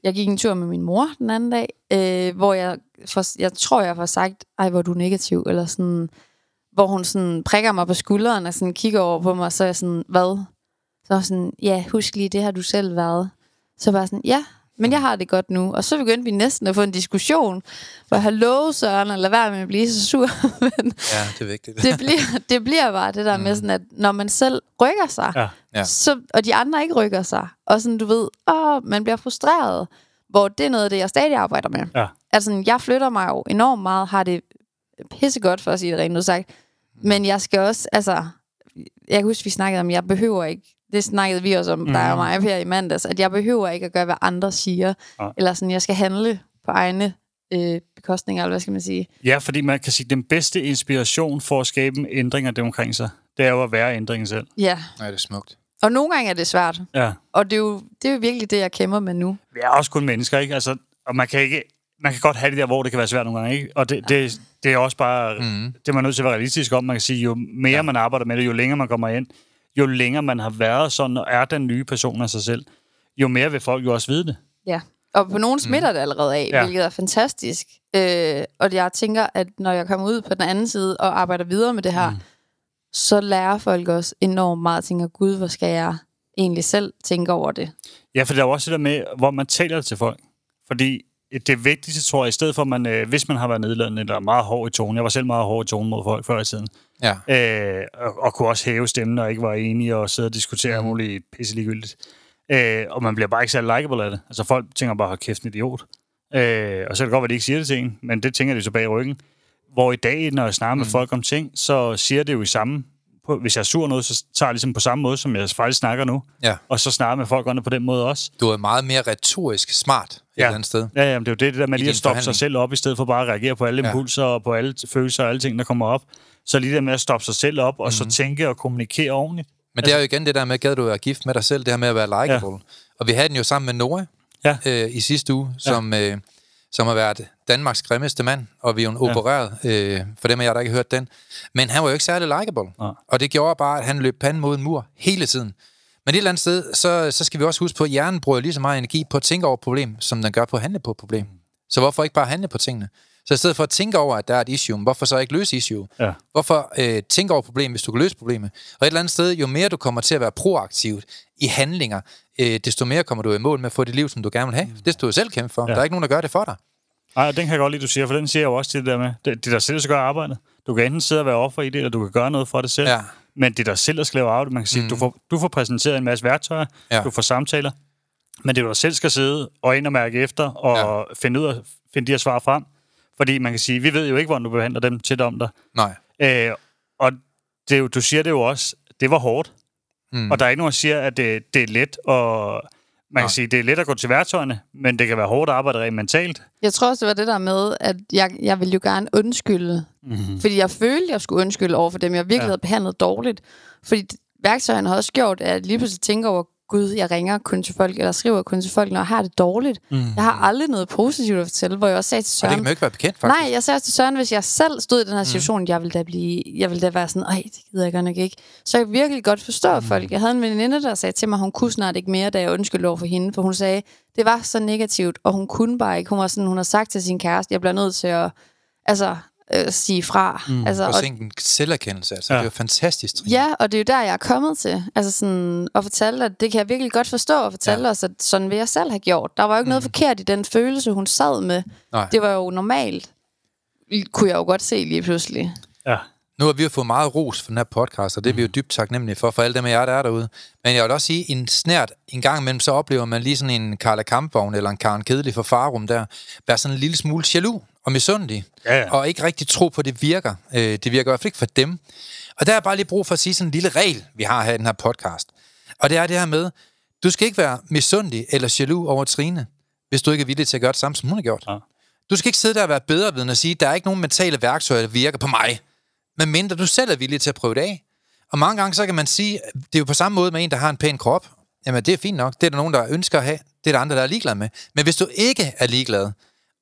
jeg gik en tur med min mor den anden dag, øh, hvor jeg, for, jeg tror, jeg får sagt, ej, hvor er du negativ, eller sådan, hvor hun sådan prikker mig på skulderen og sådan kigger over på mig, og så er jeg sådan, hvad? Så er sådan, ja, husk lige, det har du selv været. Så var sådan, ja, men jeg har det godt nu. Og så begyndte vi næsten at få en diskussion, hvor jeg har lovet Søren at lade være med at blive så sur. [laughs] men Ja, det er vigtigt. det, bliver, det bliver bare det der med sådan, at når man selv rykker sig, Ja. Ja. så, og de andre ikke rykker sig, og sådan, du ved, åh, man bliver frustreret, hvor det er noget af det, jeg stadig arbejder med. Ja. Altså, jeg flytter mig jo enormt meget, har det pissegodt for at sige det rent ud sagt, men jeg skal også, altså, jeg kan huske, vi snakkede om, jeg behøver ikke, det snakkede vi også om, mm. der og mig her i mandags, at jeg behøver ikke at gøre, hvad andre siger, Ja. eller sådan, jeg skal handle på egne øh, bekostninger, eller hvad skal man sige. Ja, fordi man kan sige, at den bedste inspiration for at skabe en ændring af det omkring sig, det er jo at være ændringen selv. Ja, Nej, det er smukt. og nogle gange er det svært, Ja. og det er jo, det er jo virkelig det, jeg kæmper med nu. Vi er også kun mennesker, ikke? Altså, og man kan ikke... Man kan godt have det der, hvor det kan være svært nogle gange, ikke? Og det, det, det er også bare... Mm. Det er man nødt til at være realistisk om. Man kan sige, jo mere ja. man arbejder med det, jo længere man kommer ind, jo længere man har været sådan, og er den nye person af sig selv, jo mere vil folk jo også vide det. Ja, og på nogen smitter det allerede af, Ja. ja. hvilket er fantastisk. Øh, og jeg tænker, at når jeg kommer ud på den anden side og arbejder videre med det her, mm. så lærer folk også enormt meget. Jeg tænker, gud, hvor skal jeg egentlig selv tænke over det? Ja, for der er jo også det der med, hvor man taler det til folk. Fordi det vigtigste, tror jeg, i stedet for, at man, øh, hvis man har været nedladende eller meget hård i tonen, jeg var selv meget hård i tonen mod folk før i tiden, Ja. øh, og, og kunne også hæve stemmen og ikke var enige og sidde og diskutere mm. muligt pisse ligegyldigt. Øh, og man bliver bare ikke særlig likeable af det. Altså folk tænker bare, hold kæft, en idiot. Øh, og så er det godt, at de ikke siger det til en, men det tænker de så bag i ryggen. Hvor i dag, når jeg snakker med folk om ting, så siger det jo i samme... På, hvis jeg er sur noget, så tager jeg ligesom på samme måde, som jeg faktisk snakker nu. Ja. Og så snakker med folk det på den måde også. Du er meget mere retorisk smart et Ja. eller andet sted. Ja, ja, men det er jo det, det der med lige at stoppe sig selv op, i stedet for bare at reagere på alle Ja. impulser og på alle følelser og alle ting, der kommer op. Så lige det med at stoppe sig selv op, og Mhm. så tænke og kommunikere ordentligt. Men det er jo igen det der med, gad du være gift med dig selv, det her med at være likeable. Ja. Og vi havde den jo sammen med Nora Ja. øh, i sidste uge, som, øh, som har været Danmarks grimmeste mand, og vi er jo en opereret, øh, for dem af jer, der ikke har hørt den. Men han var jo ikke særlig likeable. Nej. Og det gjorde bare, at han løb panden mod en mur hele tiden. Men et eller andet sted, så, så skal vi også huske på, at hjernen bruger lige så meget energi på at tænke over et problem, som den gør på at handle på et problem. Så hvorfor ikke bare handle på tingene? Så i stedet for at tænke over, at der er et issue, hvorfor så ikke løse issue? Ja. Hvorfor øh, tænke over problemet, hvis du kan løse problemet? Og et eller andet sted, jo mere du kommer til at være proaktiv i handlinger, øh, desto mere kommer du i mål med at få det liv, som du gerne vil have. Det skal du selv kæmpe for. Ja. Der er ikke nogen, der gør det for dig. Ej, den kan jeg godt lide, du siger, for den siger jeg jo også til det der med, det, det er dig selv, der skal gøre arbejdet. Du kan enten sidde og være offer i det, eller du kan gøre noget for det selv. Ja. Men det er dig selv, der skal lave arbejdet. Man kan sige, mm. du, får, du får præsenteret en masse værktøjer, Ja. du får samtaler, men det er du der selv skal sidde og ind og mærke efter, og ja. finde, ud af, finde de her svar frem. Fordi man kan sige, vi ved jo ikke, hvordan du behandler dem til om dig. Nej. Øh, og det, er jo- du siger det jo også, det var hårdt. Mm. Og der er ikke nogen, der siger, at det, det er let, og man kan Nej. sige, det er let at gå til værktøjerne, men det kan være hårdt at arbejde rent mentalt. Jeg tror også, det var det der med, at jeg, jeg ville jo gerne undskylde. Mm-hmm. Fordi jeg følte, jeg skulle undskylde over for dem, jeg virkelig Ja. havde behandlet dårligt. Fordi værktøjerne har også gjort, at jeg lige pludselig tænker over, gud, jeg ringer kun til folk, eller skriver kun til folk, når jeg har det dårligt. Mm. Jeg har aldrig noget positivt at fortælle, hvor jeg også sagde til Og det Søren, kan man ikke være bekendt, faktisk. Nej, jeg sagde til Søren, hvis jeg selv stod i den her situation, mm. jeg ville da blive, jeg ville da være sådan, ej, det gider jeg godt nok ikke. Så jeg virkelig godt forstå mm. folk. Jeg havde en veninde, der sagde til mig, hun kunne snart ikke mere, da jeg undskyldte over for hende, for hun sagde, det var så negativt, og hun kunne bare ikke. Hun var sådan, hun har sagt til sin kæreste, jeg bliver nødt til at, altså, øh, sige fra. Mm. Altså, Og og, en selverkendelse, altså. Ja. Det er jo fantastisk, Trine. Ja, og det er jo der, jeg er kommet til. Altså sådan, at fortælle, at det kan jeg virkelig godt forstå, og fortælle ja. os, at sådan vil jeg selv have gjort. Der var jo ikke mm. noget forkert i den følelse, hun sad med. Nej. Det var jo normalt, kunne jeg jo godt se lige pludselig. Ja. Nu har vi jo fået meget ros for den her podcast, og det er vi jo dybt taknemmelige for, for alle dem af jer, der er derude. Men jeg vil også sige, en snært en gang imellem, så oplever man lige sådan en Karla Kampvogn eller en Karen Kedelig for Farum der, være sådan en lille smule jaloux og misundelig, Ja, ja. og ikke rigtig tro på, at det virker. Øh, det virker i hvert fald ikke for dem. Og der er bare lige brug for at sige sådan en lille regel, vi har her i den her podcast. Og det er det her med, du skal ikke være misundelig eller jaloux over Trine, hvis du ikke er villig til at gøre det samme, som hun har gjort. Ja. Du skal ikke sidde der og være bedre ved at sige, der er ikke nogen mentale værktøjer, der virker på mig, medmindre du selv er villig til at prøve det af. Og mange gange så kan man sige, det er jo på samme måde med en, der har en pæn krop. Jamen det er fint nok, det er der nogen, der ønsker at have, det er der andre, der er ligeglade med. Men hvis du ikke er ligeglad,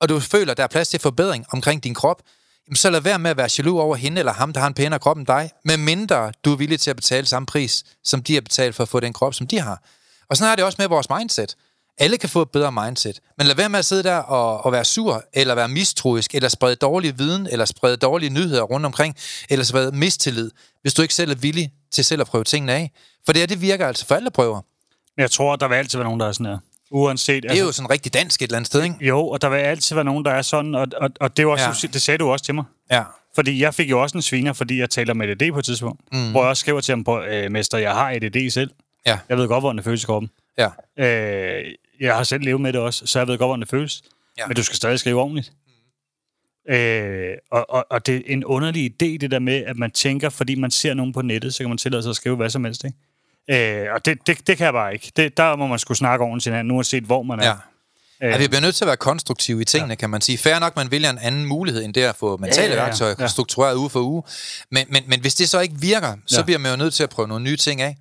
og du føler, der er plads til forbedring omkring din krop, jamen så lad være med at være jaloux over hende eller ham, der har en pænere krop end dig, med mindre du er villig til at betale samme pris, som de har betalt for at få den krop, som de har. Og sådan er det også med vores mindset. Alle kan få et bedre mindset. Men lad være med at sidde der og, og være sur, eller være mistroisk, eller sprede dårlig viden, eller sprede dårlige nyheder rundt omkring, eller sprede mistillid, hvis du ikke selv er villig til selv at prøve tingene af. For det her, det virker altså for alle prøver. Jeg tror, der vil altid være nogen, der er sådan her. Uanset. Det er jo sådan rigtig dansk et eller andet sted, ikke? Jo, og der vil altid være nogen, der er sådan, og, og, og det, er jo også, Ja. det sagde du også til mig. Ja. Fordi jeg fik jo også en sviner, fordi jeg taler med ADD på et tidspunkt. Mm. Hvor jeg også skriver til ham på, øh, mester, jeg har ADD selv. Ja. Jeg ved godt, hvordan det føles i kroppen. Ja. Øh, jeg har selv levet med det også, så jeg ved godt, hvordan det føles. Ja. Men du skal stadig skrive ordentligt. Mm. Øh, og, og, og det er en underlig idé, det der med, at man tænker, fordi man ser nogen på nettet, så kan man tillade sig at skrive hvad som helst. Ikke? Øh, og det, det, det kan jeg bare ikke. Det, der må man skulle snakke ordentligt hinanden, uanset hvor man er. Ja. Øh, Ja, vi bliver nødt til at være konstruktive i tingene, ja. kan man sige. Færre nok, man vælger en anden mulighed, end det at få mentale Ja, ja, ja. værktøjer Ja. struktureret uge for uge. Men, men, men hvis det så ikke virker, så Ja. bliver man jo nødt til at prøve nogle nye ting af.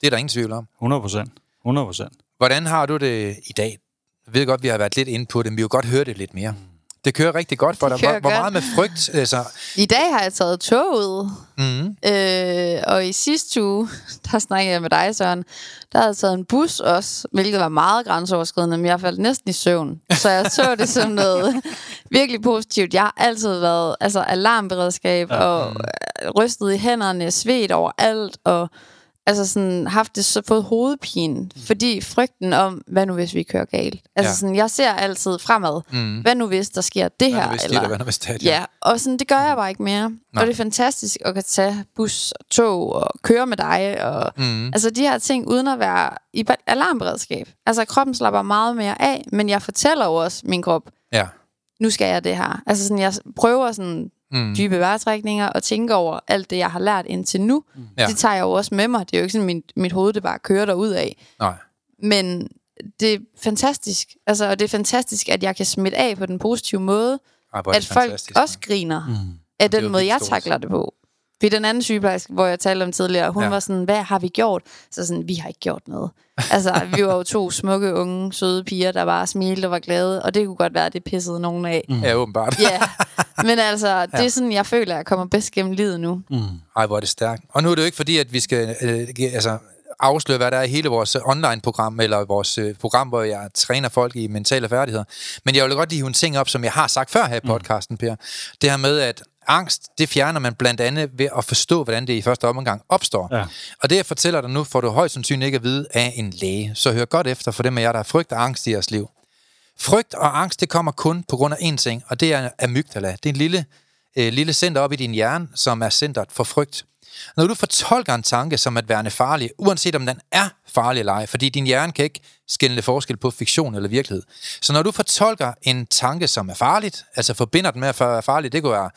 Det er der ingen tvivl om. 100 procent. 100 procent. Hvordan har du det i dag? Jeg ved godt, vi har været lidt inde på det, men vi vil godt høre det lidt mere. Det kører rigtig godt for dig. Hvor, hvor meget med frygt? Altså, I dag har jeg taget toget, mm, øh, og i sidste uge, [laughs] der snakkede jeg med dig, Søren, der havde jeg taget en bus også, hvilket var meget grænseoverskridende, men jeg faldt næsten i søvn. Så jeg så det [laughs] som noget virkelig positivt. Jeg har altid været altså, alarmberedskab, ja. og øh, rystet i hænderne, svedt over alt, og altså sådan, haft det så fået hovedpine, fordi frygten om, hvad nu hvis vi kører galt. Altså Ja. sådan, jeg ser altid fremad. mm. Hvad nu hvis der sker det Hvad her? det, eller hvad nu hvis det, Ja, og sådan, det gør jeg bare ikke mere. Nej. Og det er fantastisk at kan tage bus og tog og køre med dig. Og, Mm. Altså de her ting, uden at være i alarmberedskab. Altså kroppen slapper meget mere af, men jeg fortæller jo også min krop, Ja. nu skal jeg det her. Altså sådan, jeg prøver sådan Mm. dybe vejrtrækninger og tænker over alt det, jeg har lært indtil nu. Ja. Det tager jeg jo også med mig. Det er jo ikke sådan, mit, mit hoved det bare kører derud af. Nej. Men det er fantastisk. Altså, og det er fantastisk, at jeg kan smitte af på den positive måde. Ej, At det folk fantastisk. også griner Mm. af den måde, jeg takler det på. Ved den anden sygeplejerske, hvor jeg talte om tidligere, hun Ja. var sådan, hvad har vi gjort? Så sådan, vi har ikke gjort noget. altså, vi var jo to smukke, unge, søde piger, der bare smilte og var glade, og det kunne godt være, at det pissede nogen af. Mm. Ja, åbenbart. Ja, men altså, [laughs] det er sådan, jeg føler, at jeg kommer bedst gennem livet nu. Mm. Ej, hvor er det stærkt. Og nu er det jo ikke fordi, at vi skal øh, altså, afsløre, hvad der er i hele vores øh, online-program, eller vores øh, program, hvor jeg træner folk i mentale færdigheder. Men jeg vil godt lige hive en ting op, som jeg har sagt før her i podcasten, Per. Det her med, at angst, det fjerner man blandt andet ved at forstå, hvordan det i første omgang opstår. Ja. Og det, jeg fortæller dig nu, får du højst sandsynligt ikke at vide af en læge. Så hør godt efter for dem af jer, der har frygt og angst i jeres liv. Frygt og angst, det kommer kun på grund af én ting, og det er amygdala. Det er en lille, øh, lille center op i din hjerne, som er centret for frygt. Når du fortolker en tanke som at være farlig, uanset om den er farlig eller ej, fordi din hjerne kan ikke skille forskel på fiktion eller virkelighed. Så når du fortolker en tanke, som er farligt, altså forbinder den med at være farlig, det kunne være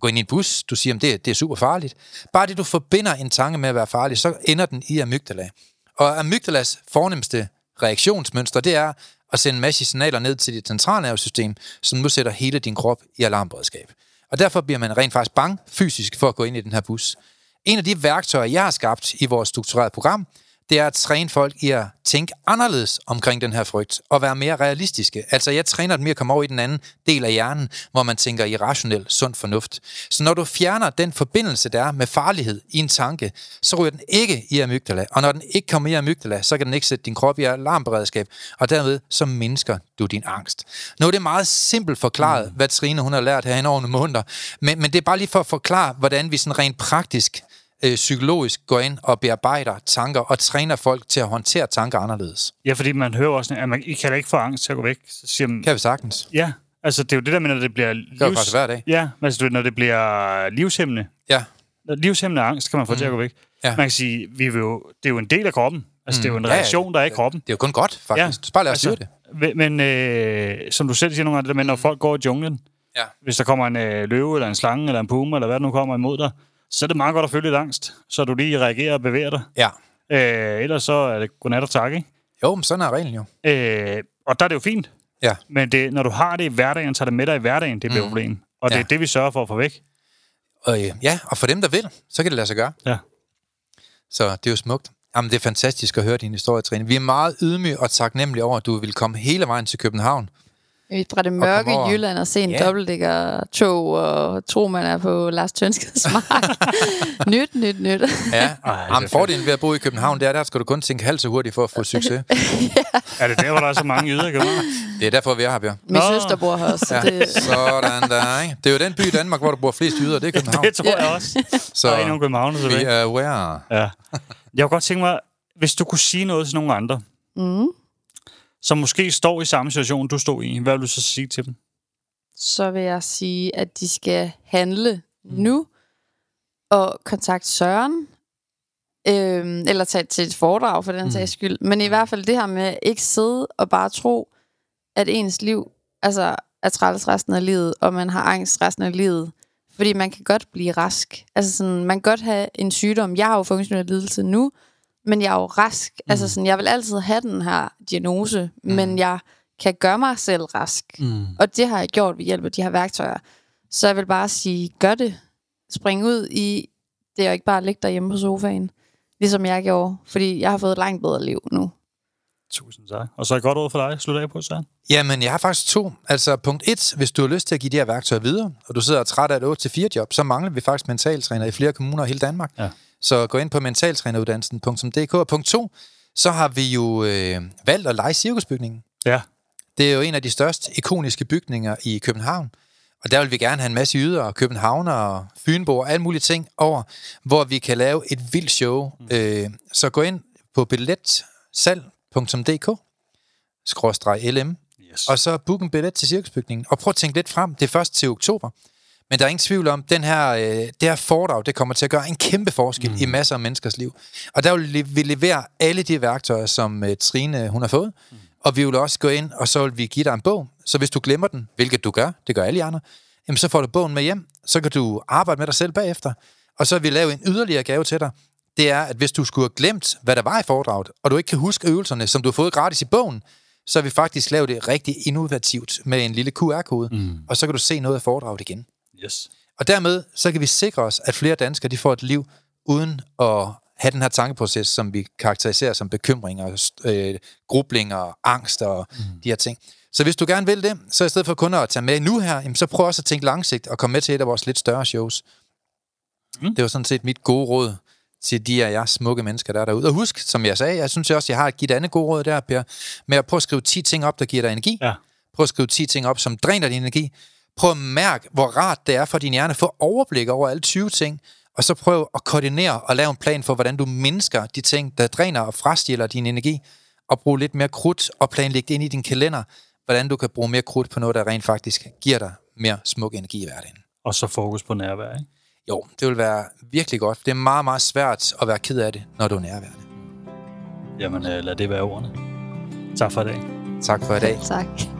at gå ind i en bus, du siger, at det, det er super farligt. Bare det, du forbinder en tanke med at være farlig, så ender den i amygdala. Og amygdalas fornemmeste reaktionsmønster, det er at sende en masse signaler ned til dit centralnervesystem, som nu sætter hele din krop i alarmberedskab. Og derfor bliver man rent faktisk bange fysisk for at gå ind i den her bus. En af de værktøjer, jeg har skabt i vores strukturerede program, det er at træne folk i at tænke anderledes omkring den her frygt, og være mere realistiske. Altså, jeg træner dem i at komme over i den anden del af hjernen, hvor man tænker i rationel, sund fornuft. Så når du fjerner den forbindelse, der er med farlighed i en tanke, så ryger den ikke i amygdala. Og når den ikke kommer i amygdala, så kan den ikke sætte din krop i alarmberedskab, og derved så mindsker du din angst. Nu er det meget simpelt forklaret, mm. hvad Trine hun har lært herhen over nogle måneder, men, men det er bare lige for at forklare, hvordan vi sådan rent praktisk øh, psykologisk går ind og bearbejder tanker og træner folk til at håndtere tanker anderledes. Ja, fordi man hører også, at man, I kan da ikke få angst til at gå væk. Så siger man, Kan vi sagtens. ja, altså det er jo det der med, når det bliver Det er jo faktisk hver dag. Ja, altså når det bliver livshæmmende, Ja. livshæmmende angst kan man få mm. til at gå væk. Ja. Man kan sige, vi vil jo, det er jo en del af kroppen. Altså, mm. det er jo en Ja, ja. reaktion, der er i kroppen. Det er jo kun godt, faktisk. Ja. Bare lad os altså, det. Men, men øh, som du selv siger nogle gange, det der med, når folk går i junglen, Ja. hvis der kommer en øh, løve, eller en slange, eller en puma, eller hvad der nu kommer imod dig, så er det meget godt at føle lidt angst, så du lige reagerer og bevæger dig. Ja. Øh, ellers så er det godnat og tak, ikke? Jo, men sådan er reglen jo. Øh, og der er det jo fint. Ja. Men det, når du har det i hverdagen, tager det med dig i hverdagen, det bliver mm. problem. Og det Ja. er det, vi sørger for at få væk. Og, øh, ja, og for dem, der vil, så kan det lade sig gøre. Ja. Så det er jo smukt. Jamen, det er fantastisk at høre din historie, Trine. Vi er meget ydmyge og taknemmelige over, at du vil komme hele vejen til København. Fra det mørke over. Jylland og se en Ja. yeah. dobbeltdækker tog og tro, man er på Lars Tønskeds [laughs] mark. nyt, nyt, nyt. Ja, [laughs] Ej, er fordelen ved at bo i København, det er, der skal du kun tænke halvt så hurtigt for at få [laughs] succes. Er det der, hvor der er så mange yder i København? Det er derfor, vi er her, Bjørn. Min Nå. søster bor her også. så Ja, Det, sådan der, ikke? Det er jo den by i Danmark, hvor der bor flest jyder, det er København. Det tror jeg også. Så Der er endnu København vi tilbage. er aware. Ja. Jeg kunne godt tænke mig, hvis du kunne sige noget til nogle andre, mm, som måske står i samme situation, du stod i, hvad vil du så sige til dem? så vil jeg sige, at de skal handle nu og kontakte Søren. Øhm, eller tage til et foredrag for den mm. sags skyld. Men i hvert fald det her med ikke sidde og bare tro, at ens liv altså, er træls resten af livet, og man har angst resten af livet. Fordi man kan godt blive rask. Altså sådan, man kan godt have en sygdom. Jeg har jo funktionel lidelse nu, men jeg er jo rask. Mm. Altså sådan, jeg vil altid have den her diagnose, mm. men jeg kan gøre mig selv rask. Mm. Og det har jeg gjort ved hjælp af de her værktøjer. Så jeg vil bare sige, gør det. Spring ud i det, og ikke bare ligge derhjemme på sofaen. Ligesom jeg gjorde. Fordi jeg har fået et langt bedre liv nu. Tusind tak. Og så et godt ord for dig. Slut af på, Søren. Jamen, jeg har faktisk to. Altså, punkt et, hvis du har lyst til at give de her værktøjer videre, og du sidder træt af et 8-4 job, så mangler vi faktisk mentaltræner i flere kommuner i hele Danmark. Ja. Så gå ind på mentaltræneruddannelsen.dk. Og punkt to, så har vi jo øh, valgt at lege cirkusbygningen. Ja. Det er jo en af de største ikoniske bygninger i København. Og der vil vi gerne have en masse yder og københavner og fynbo og alle mulige ting over, hvor vi kan lave et vildt show. Mm. Øh, så gå ind på billetsalg.dk skråstreg LM, Yes. og så book en billet til cirkusbygningen. Og prøv at tænke lidt frem. Det er først til oktober. Men der er ingen tvivl om, den her, øh, det her foredrag, det kommer til at gøre en kæmpe forskel mm. i masser af menneskers liv. Og der vil vi levere alle de værktøjer, som øh, Trine hun har fået. Mm. Og vi vil også gå ind, og så vil vi give dig en bog. Så hvis du glemmer den, hvilket du gør, det gør alle andre, jamen så får du bogen med hjem. Så kan du arbejde med dig selv bagefter. Og så vil vi lave en yderligere gave til dig. Det er, at hvis du skulle have glemt, hvad der var i foredraget, og du ikke kan huske øvelserne, som du har fået gratis i bogen, så har vi faktisk lavet det rigtig innovativt med en lille QR-kode, mm. og så kan du se noget af foredraget igen. Yes. Og dermed så kan vi sikre os, at flere danskere de får et liv uden at have den her tankeproces, som vi karakteriserer som bekymringer, øh, grublinger, angst og mm. de her ting. Så hvis du gerne vil det, så i stedet for kun at tage med nu her, jamen, så prøv også at tænke langsigt og komme med til et af vores lidt større shows. Mm. Det var sådan set mit gode råd til de af jer smukke mennesker, der er derude. Og husk, som jeg sagde, jeg synes også, jeg har givet et andet gode råd der, Per, med at prøve at skrive 10 ting op, der giver dig energi. Ja. Prøv at skrive 10 ting op, som dræner din energi. Prøv at mærke, hvor rart det er for din hjerne at få overblik over alle 20 ting, og så prøv at koordinere og lave en plan for, hvordan du mindsker de ting, der dræner og frastjæler din energi, og bruge lidt mere krudt og planlægge det ind i din kalender, hvordan du kan bruge mere krudt på noget, der rent faktisk giver dig mere smuk energi i hverdagen. Og så fokus på nærvær, ikke? Jo, det vil være virkelig godt. Det er meget, meget svært at være ked af det, når du er nærværende. Jamen, øh, lad det være ordene. Tak for i dag. Tak for i dag. Tak.